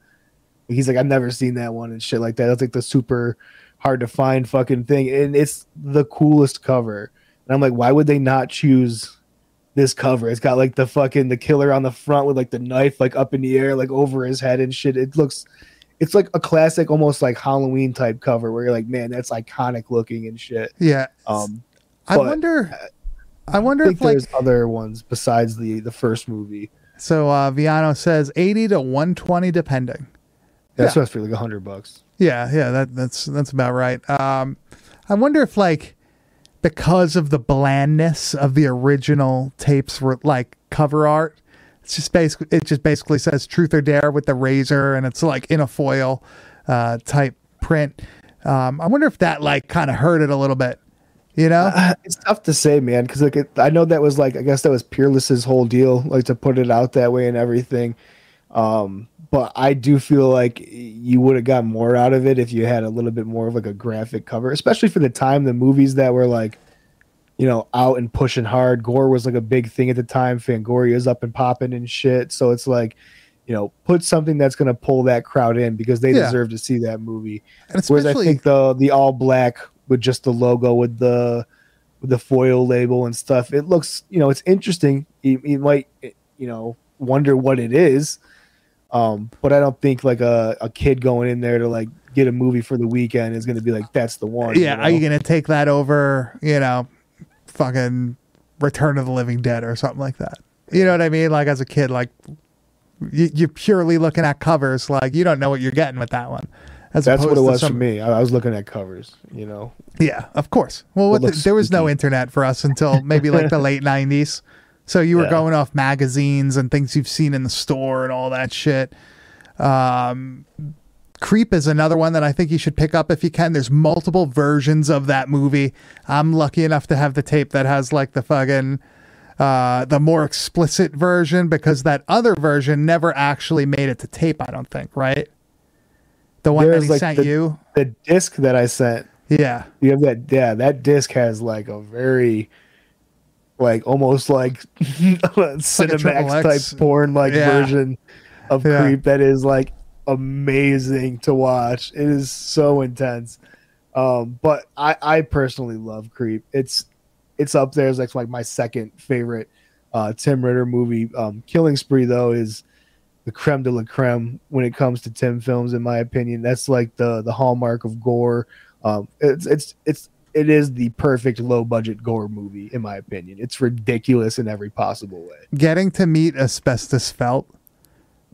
He's like, "I've never seen that one and shit like that." That's like the super hard to find fucking thing, and it's the coolest cover. And I'm like, why would they not choose this cover? It's got like the fucking the killer on the front with like the knife like up in the air, like over his head and shit. It looks, it's like a classic, almost like Halloween type cover where you're like, man, that's iconic looking and shit. Yeah. Um, I wonder. I wonder I if like there's other ones besides the the first movie. so. Uh, Viano says eighty to one twenty, depending. That's Yeah. supposed to be like a hundred bucks. Yeah, yeah, that that's that's about right. Um, I wonder if like because of the blandness of the original tapes, were like cover art, It's just basically it just basically says truth or dare with the razor, and it's like in a foil uh, type print. Um, I wonder if that like kind of hurt it a little bit. You know, Uh, it's tough to say, man, because like it, I know that was like I guess that was Peerless's whole deal, like to put it out that way and everything. Um, but I do feel like you would have got more out of it if you had a little bit more of like a graphic cover, especially for the time. The movies that were like, you know, out and pushing hard. Gore was like a big thing at the time. Fangoria's up and popping and shit. So it's like, you know, put something that's gonna pull that crowd in because they Yeah. deserve to see that movie. and Whereas I think the the all black with just the logo with the with the foil label and stuff, it looks you know it's interesting. You, you might you know wonder what it is, um, but I don't think like a, a kid going in there to like get a movie for the weekend is going to be like that's the one. yeah, you are you gonna take that over? You know, fucking Return of the Living Dead or something like that. You know what I mean? Like as a kid, like you, you're purely looking at covers. Like you don't know what you're getting with that one. As That's what it was for me. I, was looking at covers, you know. Yeah, of course. Well, the, there was no internet for us until maybe like the (laughs) late '90s. So you were Yeah. going off magazines and things you've seen in the store and all that shit. Um, Creep is another one that I think you should pick up if you can. There's multiple versions of that movie. I'm lucky enough to have the tape that has like the fucking uh, the more explicit version because that other version never actually made it to tape. I don't think, right? The one that There's, he like, sent the- you. The disc that I sent Yeah. You have that, yeah. That disc has like a very, like almost like (laughs) Cinemax X. type porn like Yeah. version of Yeah. Creep that is like amazing to watch. It is so intense. Um, but I, I personally love Creep. It's it's up there as like like my second favorite uh, Tim Ritter movie. Um, Killing Spree though is the creme de la creme when it comes to Tim films, in my opinion. That's like the the hallmark of gore. Um, it's it's it's it is the perfect low budget gore movie, in my opinion. It's ridiculous in every possible way. Getting to meet Asbestos Felt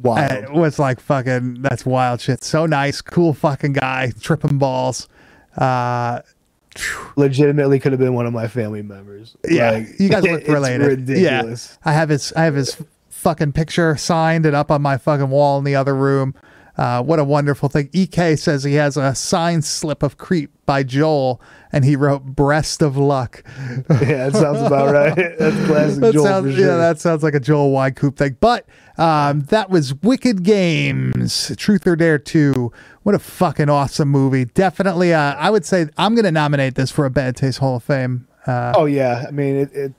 Wild. uh, was like fucking that's wild shit. So nice, cool fucking guy, tripping balls. Uh, Legitimately could have been one of my family members. yeah, Like, you guys look (laughs) related. Ridiculous. Yeah, I have his I have his fucking picture signed and up on my fucking wall in the other room. Uh, what a wonderful thing. EK says he has a signed slip of Creep by Joel, and he wrote "Breast of Luck." (laughs) Yeah, that sounds about right. (laughs) That's classic that Joel sounds, for Yeah, that sounds like a Joel Wynkoop thing. But um, that was Wicked Games, Truth or Dare 2. What a fucking awesome movie. Definitely, uh, I would say I'm going to nominate this for a Bad Taste Hall of Fame. Uh, oh yeah, I mean it. it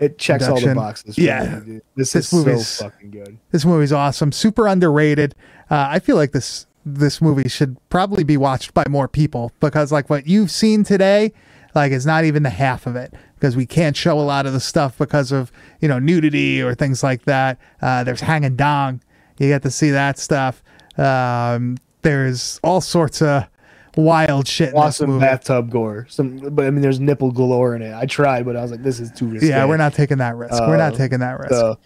it checks all the boxes. Yeah. me, this, This is movie's- so fucking good. This movie's awesome, super underrated. Uh, I feel like this this movie should probably be watched by more people because like what you've seen today, like is not even the half of it because we can't show a lot of the stuff because of you know nudity or things like that. Uh, there's hanging dong, you get to see that stuff. Um, there's all sorts of wild shit. in this Awesome bathtub gore. Some, but I mean, there's nipple galore in it. I tried, but I was like, this is too risky. Yeah, we're not taking that risk. we're not Uh, taking that risk. So,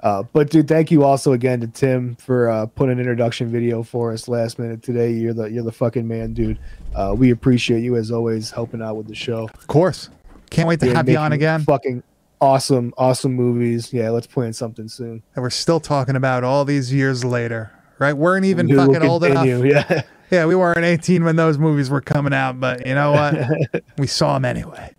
uh, but dude, thank you also again to Tim for uh, putting an introduction video for us last minute today. You're the you're the fucking man, dude. Uh, we appreciate you as always helping out with the show. of course, can't wait to have you on again. Fucking awesome, awesome movies. Yeah, let's plan something soon. that we're still talking about all these years later. Right? We weren't even Dude, we'll fucking old enough. Yeah. (laughs) Yeah, we weren't 18 when those movies were coming out, but you know what? (laughs) we saw them anyway.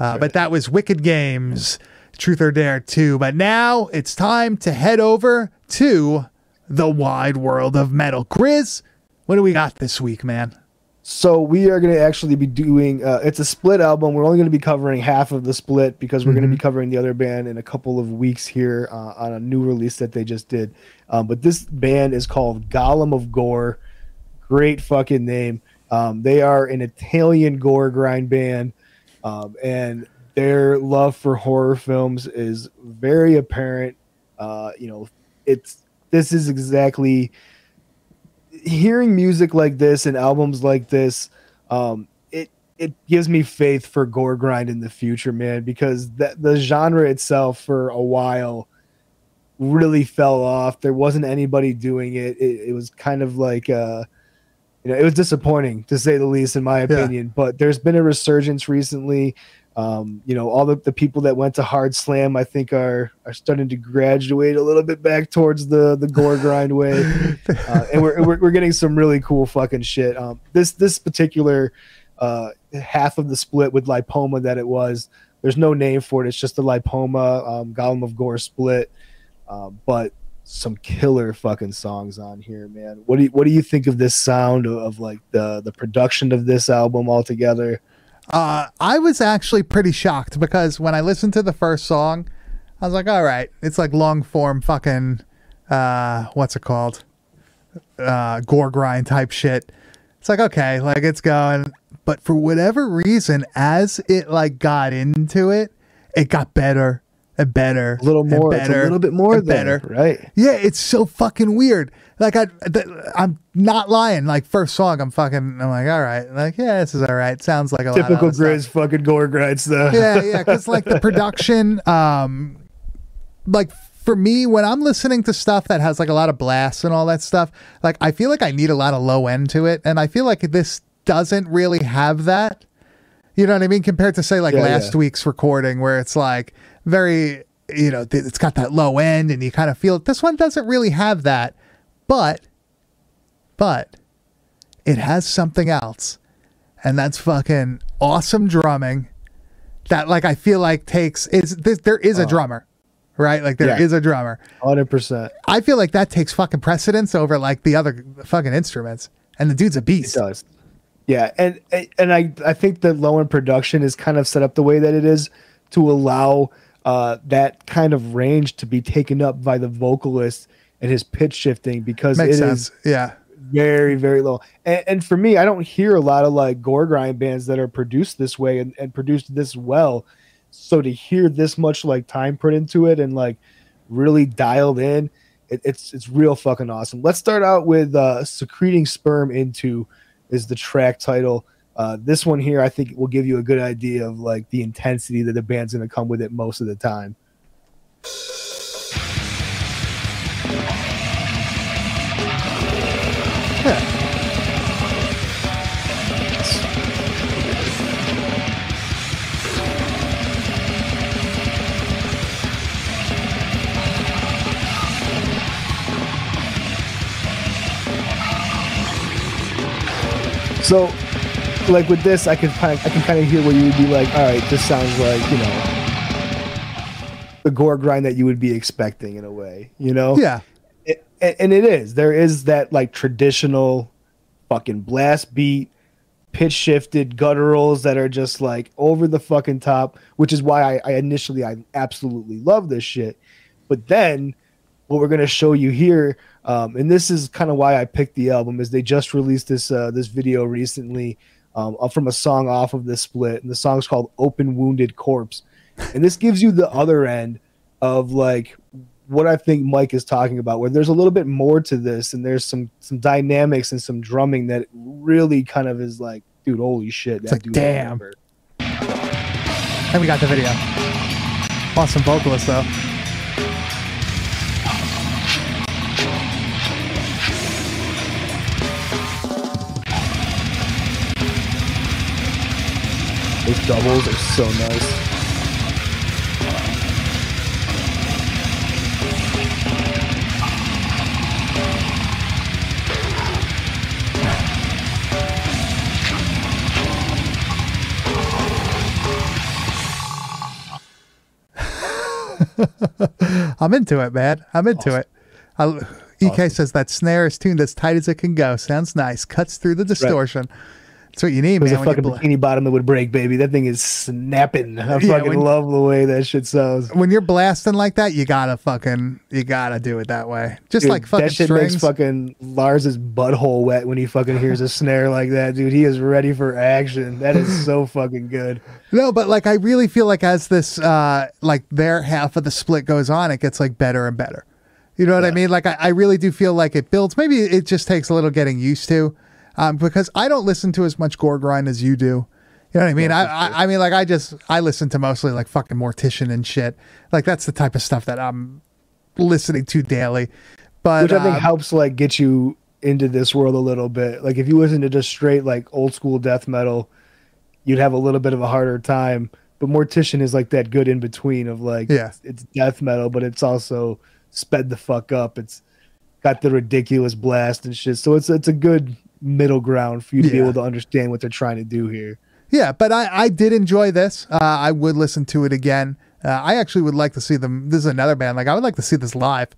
Uh, But that was Wicked Games, Truth or Dare 2. But now it's time to head over to the wide world of metal. Grizz, what do we got this week, man? So we are going to actually be doing. Uh, it's a split album. We're only going to be covering half of the split because we're going to be covering the other band in a couple of weeks here uh, on a new release that they just did. Um, but this band is called Golem of Gore. Great fucking name. Um, they are an Italian gore grind band, um, and their love for horror films is very apparent. Uh, you know, it's this is exactly hearing music like this and albums like this, um, it it gives me faith for gore grind in the future, man. Because that the genre itself for a while really fell off. There wasn't anybody doing it. It, it was kind of like uh, you know, it was disappointing to say the least, in my opinion. But there's been a resurgence recently. Um, you know, all the, the people that went to Hard Slam, I think, are are starting to graduate a little bit back towards the the gore grind way, (laughs) uh, and we're, we're we're getting some really cool fucking shit. Um, this this particular uh, half of the split with Lipoma that it was, there's no name for it. It's just the Lipoma um, Golem of Gore split, um, but some killer fucking songs on here, man. What do you, what do you think of this sound of, of like the the production of this album altogether? Uh, I was actually pretty shocked because when I listened to the first song, I was like, all right, it's like long form fucking, uh, what's it called? Uh, gore grind type shit. It's like, okay, like it's going. But for whatever reason, as it like got into it, it got better and better. A little and more, it's a little bit more better. right? Yeah, it's so fucking weird. Like I, th- I'm not lying. Like first song, I'm fucking. I'm like, all right. Like yeah, this is all right. Sounds like a Typical Grizz fucking gore grind stuff. yeah, yeah, because (laughs) like the production, um, like for me, when I'm listening to stuff that has like a lot of blasts and all that stuff, like I feel like I need a lot of low end to it, and I feel like this doesn't really have that. You know what I mean? Compared to say like Yeah, last yeah. week's recording, where it's like very, you know, it's got that low end, and you kind of feel it. This one doesn't really have that, but, but, it has something else, and that's fucking awesome drumming that like I feel like takes is this, there is a drummer, right? Like there is Yeah. a drummer. Hundred percent. I feel like that takes fucking precedence over like the other fucking instruments. And the dude's a It beast. does. Yeah, and and I I think the low end production is kind of set up the way that it is to allow uh, that kind of range to be taken up by the vocalist and his pitch shifting because Makes it sense. is Yeah. very very low. And, and for me, I don't hear a lot of like gore grind bands that are produced this way and, and produced this well. So to hear this much like time put into it and like really dialed in, it, it's it's real fucking awesome. Let's start out with uh, secreting sperm into is the track title. Uh, this one here, I think, will give you a good idea of like the intensity that the band's going to come with it most of the time. So, like with this, I can kind of, I can kind of hear where you would be like, all right, this sounds like you know the gore grind that you would be expecting in a way, you know? Yeah. It, and it is. There is that like traditional fucking blast beat, pitch shifted gutturals that are just like over the fucking top, which is why I, I initially I absolutely love this shit. But then what we're gonna show you here, um, and this is kind of why I picked the album, is they just released this uh, this video recently um, uh, from a song off of this split, and the song's called "Open Wounded Corpse," and this gives you the other end of like what I think Mike is talking about, where there's a little bit more to this, and there's some some dynamics and some drumming that really kind of is like, dude, holy shit, that like, dude damn. And we got the video. Awesome vocalist though. Those doubles are so nice. (laughs) I'm into it, man. I'm into it. I, EK says that snare is tuned as tight as it can go. Sounds nice. Cuts through the distortion. That's what you need, There's man. a fucking bikini bottom that would break, baby. That thing is snapping. I Yeah, fucking love the way that shit sounds. when you're blasting like that, you gotta fucking you gotta do it that way. Just Dude, like fucking that shit strings. makes fucking Lars's butthole wet when he fucking hears a (laughs) snare like that, dude. He is ready for action. That is so (laughs) fucking good. no, but like I really feel like as this uh like their half of the split goes on, it gets like better and better. You know what I mean? Like I, I really do feel like it builds. Maybe it just takes a little getting used to, um, because I don't listen to as much gore grind as you do. You know what I mean? I, I I mean like I just I listen to mostly like fucking mortician and shit. Like that's the type of stuff that I'm listening to daily. But Which I think um, helps like get you into this world a little bit. Like if you listen to just straight like old school death metal, you'd have a little bit of a harder time but Mortician is like that good in between of like Yeah. it's, it's death metal, but it's also sped the fuck up. It's got the ridiculous blast and shit. So it's it's a good middle ground for you to be able to understand what they're trying to do here. Yeah, but I, I did enjoy this. Uh, I would listen to it again. Uh, I actually would like to see them. This is another band. Like I would like to see this live.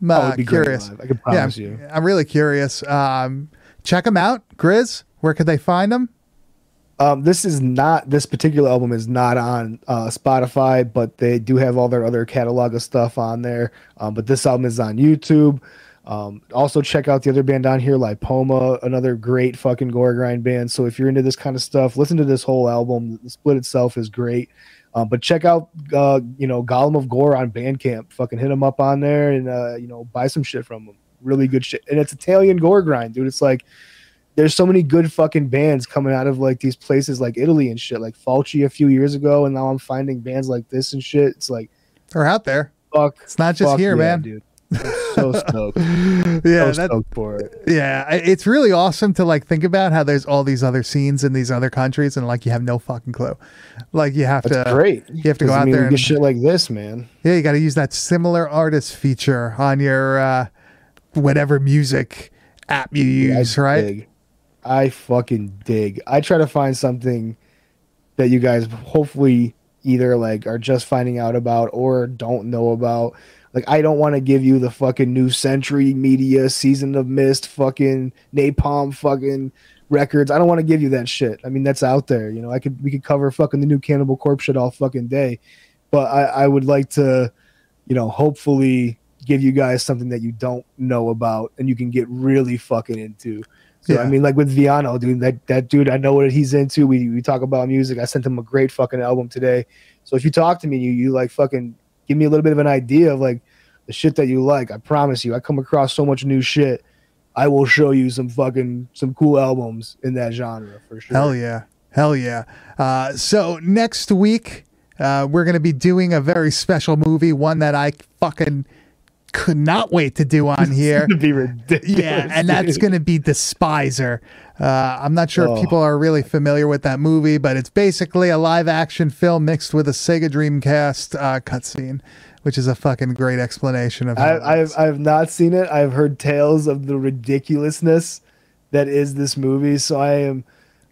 I'm Oh, uh, great curious. I can yeah, I'm, promise you. I'm really curious. Um, check them out, Grizz. Where could they find them? Um, this is not this particular album is not on uh, Spotify, but they do have all their other catalog of stuff on there. Um, but this album is on YouTube. Um, also check out the other band on here, Lipoma, another great fucking gore grind band. So if you're into this kind of stuff, listen to this whole album. The split itself is great. Um, but check out uh, you know Golem of Gore on Bandcamp. Fucking hit them up on there and uh, you know buy some shit from them. Really good shit, and it's Italian gore grind, dude. It's like there's so many good fucking bands coming out of like these places like Italy and shit, like Falchi a few years ago, and now I'm finding bands like this and shit. It's like They're out there. fuck. It's not just fuck here, yeah, man. dude. I'm so stoked. (laughs) Yeah, so stoked for it. yeah. It's really awesome to like think about how there's all these other scenes in these other countries, and like you have no fucking clue. Like you have That's to. great. You have to go 'Cause, I out mean, there and get shit like this, man. Yeah, you got to use that similar artist feature on your uh, whatever music app you use, I right? dig. I fucking dig. I try to find something that you guys hopefully either like are just finding out about or don't know about. Like I don't want to give you the fucking new Century Media Season of Mist fucking Napalm fucking records. I don't want to give you that shit. I mean that's out there. You know, I could we could cover fucking the new Cannibal Corpse shit all fucking day. But I, I would like to, you know, hopefully give you guys something that you don't know about and you can get really fucking into. So Yeah. I mean, like with Viano, dude, that that dude, I know what he's into. We we talk about music. I sent him a great fucking album today. So if you talk to me, you you like fucking give me a little bit of an idea of like the shit that you like. I promise you, I come across so much new shit. I will show you some fucking some cool albums in that genre for sure. Hell yeah. Hell yeah. Uh, so next week, uh, we're to be doing a very special movie, one that I fucking could not wait to do (laughs) on here. Be ridiculous. yeah, and that's going to be Despiser. Uh, I'm not sure if Oh. people are really familiar with that movie, but it's basically a live action film mixed with a Sega Dreamcast uh, cutscene, which is a fucking great explanation of. I, I've I've not seen it. I've heard tales of the ridiculousness that is this movie. So I am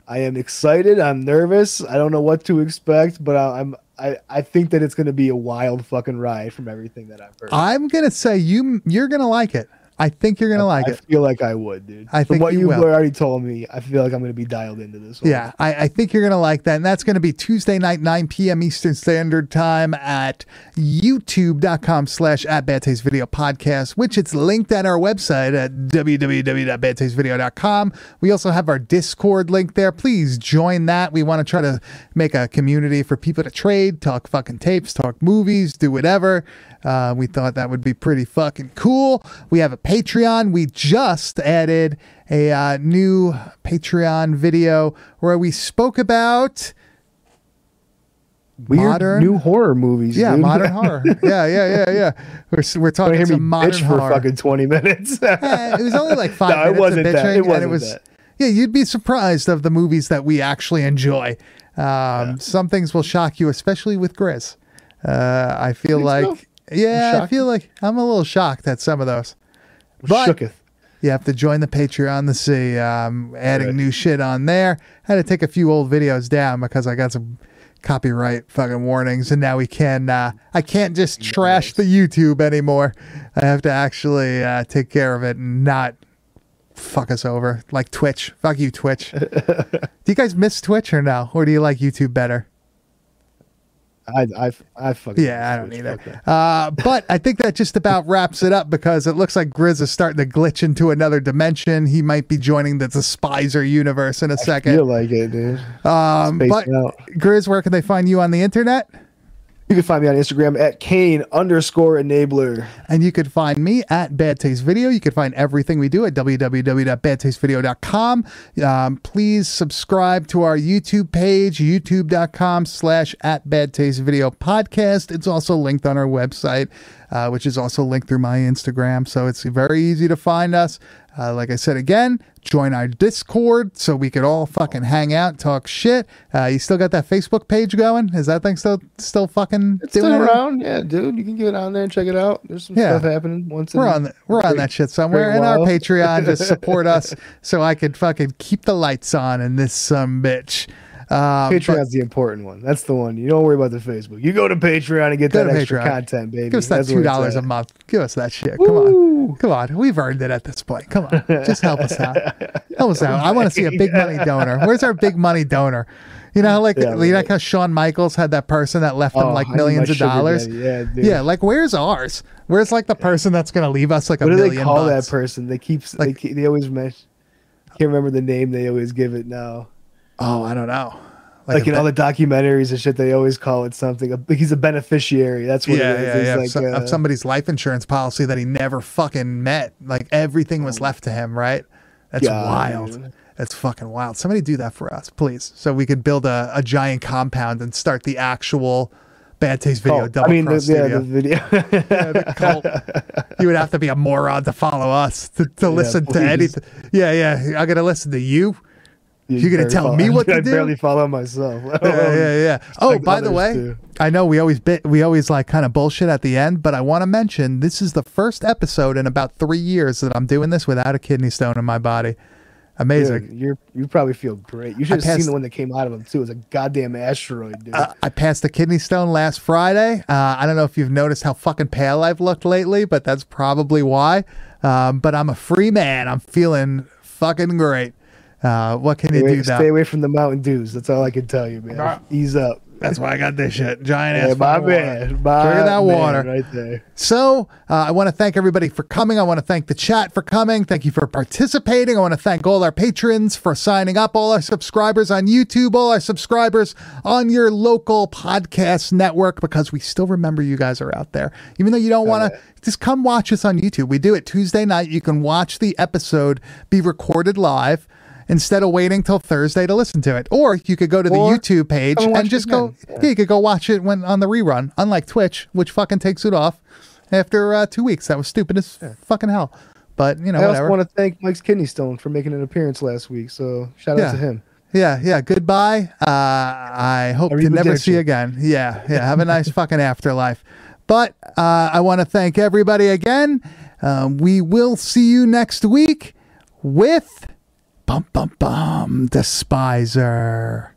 I am excited. I'm nervous. I don't know what to expect, but I, I'm I, I think that it's going to be a wild fucking ride from everything that I've heard. I'm gonna say you you're gonna like it. I think you're gonna like I it. I feel like I would, dude. I From think what you you've will. already told me, I feel like I'm going to be dialed into this. One. Yeah, I, I think you're gonna like that, and that's gonna be Tuesday night, 9 p.m. Eastern Standard Time at YouTube.com/slash at Bad Taste Video Podcast, which it's linked at our website at www.badtastevideo.com. We also have our Discord link there. Please join that. We want to try to make a community for people to trade, talk fucking tapes, talk movies, do whatever. Uh, we thought that would be pretty fucking cool. We have a Patreon. We just added a uh, new Patreon video where we spoke about weird modern- new horror movies. yeah dude. modern horror. (laughs) Yeah, yeah, yeah, yeah. We're we're Don't talking hear me modern bitch for horror. fucking 20 minutes. (laughs) Eh, it was only like (laughs) five No, it minutes wasn't of that. bitching, It it wasn't was that. yeah. You'd be surprised of the movies that we actually enjoy. Um, Some things will shock you, especially with Grizz. Uh, I feel Think like so? Yeah, I feel like I'm a little shocked at some of those. But Shooketh. you have to join the Patreon to see um, adding Right. new shit on there. I had to take a few old videos down because I got some copyright fucking warnings, and now we can. Uh, I can't just trash the YouTube anymore. I have to actually uh, take care of it and not fuck us over like Twitch. Fuck you, Twitch. (laughs) do you guys miss Twitch or no, or do you like YouTube better? I, I, I fucking. Yeah, I don't either. Uh, but I think that just about wraps it up because it looks like Grizz is starting to glitch into another dimension. He might be joining the Despiser universe in a Feel second. like it, dude. Um, but out. Grizz, where can they find you on the internet? You can find me on Instagram at Kane underscore enabler. And you can find me at Bad Taste Video. You can find everything we do at www.badtastevideo.com. Um, please subscribe to our YouTube page, youtube.com slash at Bad Taste Video Podcast. It's also linked on our website. uh, which is also linked through my Instagram. So it's very easy to find us. Uh, like I said again, join our Discord so we could all fucking hang out, talk shit. Uh, you still got that Facebook page going? Is that thing still still fucking It's still anything? around, yeah, dude. You can get on there and check it out. There's some Yeah. stuff happening once. We're in on the, we're on that shit somewhere, and our. Patreon just support us (laughs) so I could fucking keep the lights on in this some bitch. Uh, but Patreon's the important one. That's the one. You don't worry about the Facebook. You go to Patreon and get that extra Patreon. content, baby. give us that That's two dollars a month. Give us that shit. Come on, come on. We've earned it at this point. Come on, just help us out. Help us out. I want to see a big money (laughs) donor. Where's our big money donor? You know, like Yeah, you know, how Shawn Michaels had that person that left him Oh, like millions of dollars. daddy. Yeah, dude. Yeah, like where's ours? Where's like the person that's gonna leave us like a million? What do they call bucks? that person? They keep Like- they, keep, they always mention. I can't remember the name they always give it now. Oh, I don't know. Like, a in all the documentaries and shit, they always call it something. He's a beneficiary. That's what yeah, it is. yeah, yeah. like, of, so- uh, somebody's life insurance policy that he never fucking met. Like everything was left to him, right? That's God, wild. That's fucking wild. Somebody do that for us, please, so we could build a, a giant compound and start the actual bad taste video oh, double I mean, the, yeah, the video. (laughs) Yeah, the (laughs) cult. you would have to be a moron to follow us to, to listen to anything. Yeah, yeah. I'm gonna listen to you. You're gonna tell follow- me (laughs) what to I do? I barely follow myself. (laughs) yeah, yeah, yeah. Oh, like by the way, do. I know we always bit, we always like kind of bullshit at the end, but I want to mention this is the first episode in about three years that I'm doing this without a kidney stone in my body. Amazing. Dude, you're you probably feel great. You should have passed- seen the one that came out of him too. It was a goddamn asteroid, dude. Uh, I passed a kidney stone last Friday. Uh, I don't know if you've noticed how fucking pale I've looked lately, but that's probably why. Um, but I'm a free man. I'm feeling fucking great. Uh, what can you stay, do stay now? away from the Mountain Dews. That's all I can tell you, man. Nah. Ease up. That's why I got this shit. Giant Yeah, ass. my fucking water. man. My Drink that man water. right there. So uh, I want to thank everybody for coming. I want to thank the chat for coming. Thank you for participating. I want to thank all our patrons for signing up, all our subscribers on YouTube, all our subscribers on your local podcast network, because we still remember you guys are out there. Even though you don't want to, just come watch us on YouTube. We do it Tuesday night. You can watch the episode be recorded live. Instead of waiting till Thursday to listen to it, or you could go to the Or YouTube page and watch and it just go. again. Yeah, you could go watch it when on the rerun. Unlike Twitch, which fucking takes it off after uh, two weeks. That was stupid as fucking hell. But you know, I also want to thank Mike's Kidney Stone for making an appearance last week. So shout Yeah. out to him. yeah, yeah. Goodbye. Uh, I hope to never see you again. Yeah, yeah. Have a nice (laughs) fucking afterlife. But uh, I want to thank everybody again. Um, we will see you next week with bum bum bum despiser.